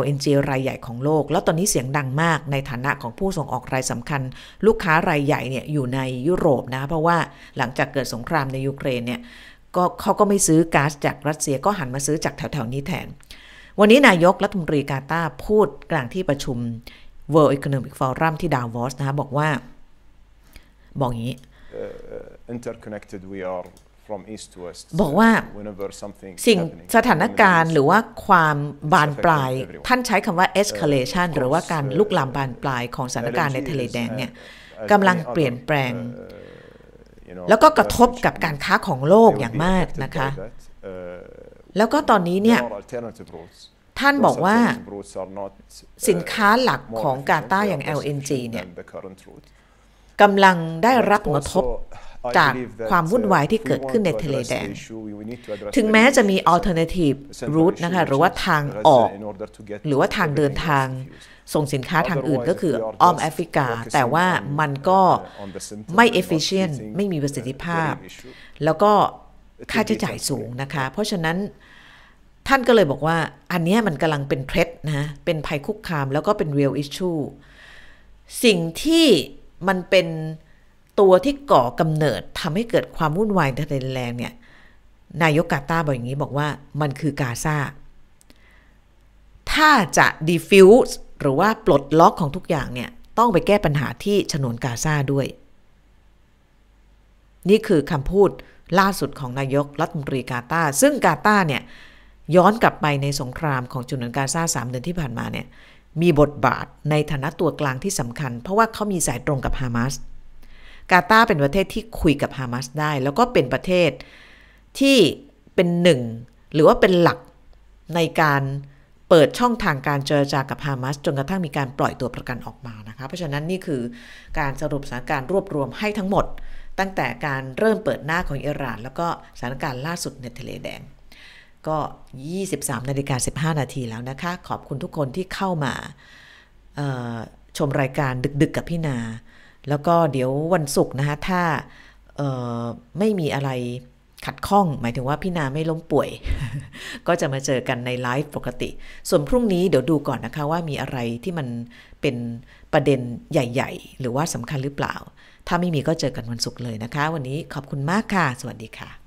LNG รายใหญ่ของโลก แล้วตอนนี้เสียงดังมากในฐานะของผู้ส่งออกรายสำคัญ ลูกค้ารายใหญ่เนี่ยอยู่ในยุโรปนะ เพราะว่าหลังจากเกิดสงครามในยูเครนเนี่ยก็เขาก็ไม่ซื้อก๊าซจากรัสเซียก็หันมาซื้อจากแถวๆนี้แทน วันนี้นายกรัฐมนตรีกาตาพูดกลางที่ประชุม World Economic Forum ที่ดาวอสนะคะบอกว่า บอกอย่างนี้ interconnected we are from east to west บอกว่าสิ่งสถานการณ์หรือว่าความบานปลาย ท่านใช้คำว่า escalation หรือว่าการลุกลามบานปลายของสถานการณ์ในทะเลแดงเนี่ยกำลังเปลี่ยนแปลง แล้วก็กระทบกับการค้าของโลกอย่างมากนะคะ แล้วก็ตอนนี้เนี่ยท่านบอกว่าสินค้าหลักของกาตาอย่าง LNG เนี่ยกำลังได้รับผลกระทบ จากความวุ่นวายที่เกิดขึ้นในทะเลแดง ถึงแม้จะมี alternative route นะคะ หรือว่าทางออก หรือว่าทางเดินทางส่งสินค้าทางอื่นก็คืออ้อมแอฟริกา แต่ว่ามันก็ไม่ efficient ไม่มีประสิทธิภาพ แล้วก็ค่าใช้จ่ายสูงนะคะ เพราะฉะนั้นท่านก็เลยบอกว่าอันนี้มันกำลังเป็นเทรดนะ เป็นภัยคุกคามแล้วก็เป็น real issue สิ่งที่มันเป็น ตัวที่ก่อกำเนิดทำให้เกิดความวุ่นวายในทะเลแดงเนี่ยนายกกาตาร์บอกอย่างนี้บอกว่ามันคือกาซาถ้าจะ defuse หรือว่าปลดล็อกของทุกอย่างเนี่ยต้องไปแก้ปัญหาที่ฉนวนกาซาด้วย นี่คือคำพูดล่าสุดของนายกรัฐมนตรีกาตาร์ซึ่งกาตาร์เนี่ยย้อนกลับไปในสงครามของฉนวนกาซาสามเดือนที่ผ่านมาเนี่ยมีบทบาทในฐานะตัวกลางที่สำคัญ เพราะว่าเขามีสายตรงกับฮามาส กาตาเป็นประเทศที่คุยกับฮามาสได้ แล้วก็เป็นประเทศที่เป็นหนึ่ง หรือว่าเป็นหลักในการเปิดช่องทางการเจรจากับฮามาสจนกระทั่งมีการปล่อยตัวประกันออกมานะคะ เพราะฉะนั้นนี่คือการสรุปสถานการณ์รวบรวมให้ทั้งหมด ตั้งแต่การเริ่มเปิดหน้าของอิหร่าน แล้วก็สถานการณ์ล่าสุดในทะเลแดง ก็ 23นาฬิกา15 นาทีแล้วนะคะ ขอบคุณทุกคนที่เข้ามาชมรายการดึกๆกับพี่นา แล้วก็เดี๋ยววันศุกร์นะคะถ้าไม่มีอะไรขัดข้อง หมายถึงว่าพี่นาไม่ล้มป่วย ก็จะมาเจอกันในไลฟ์ปกติ ส่วนพรุ่งนี้เดี๋ยวดูก่อนนะคะว่ามีอะไรที่มันเป็นประเด็นใหญ่ ๆ หรือว่าสำคัญหรือเปล่า ถ้าไม่มีก็เจอกันวันศุกร์เลยนะคะ วันนี้ขอบคุณมากค่ะ สวัสดีค่ะ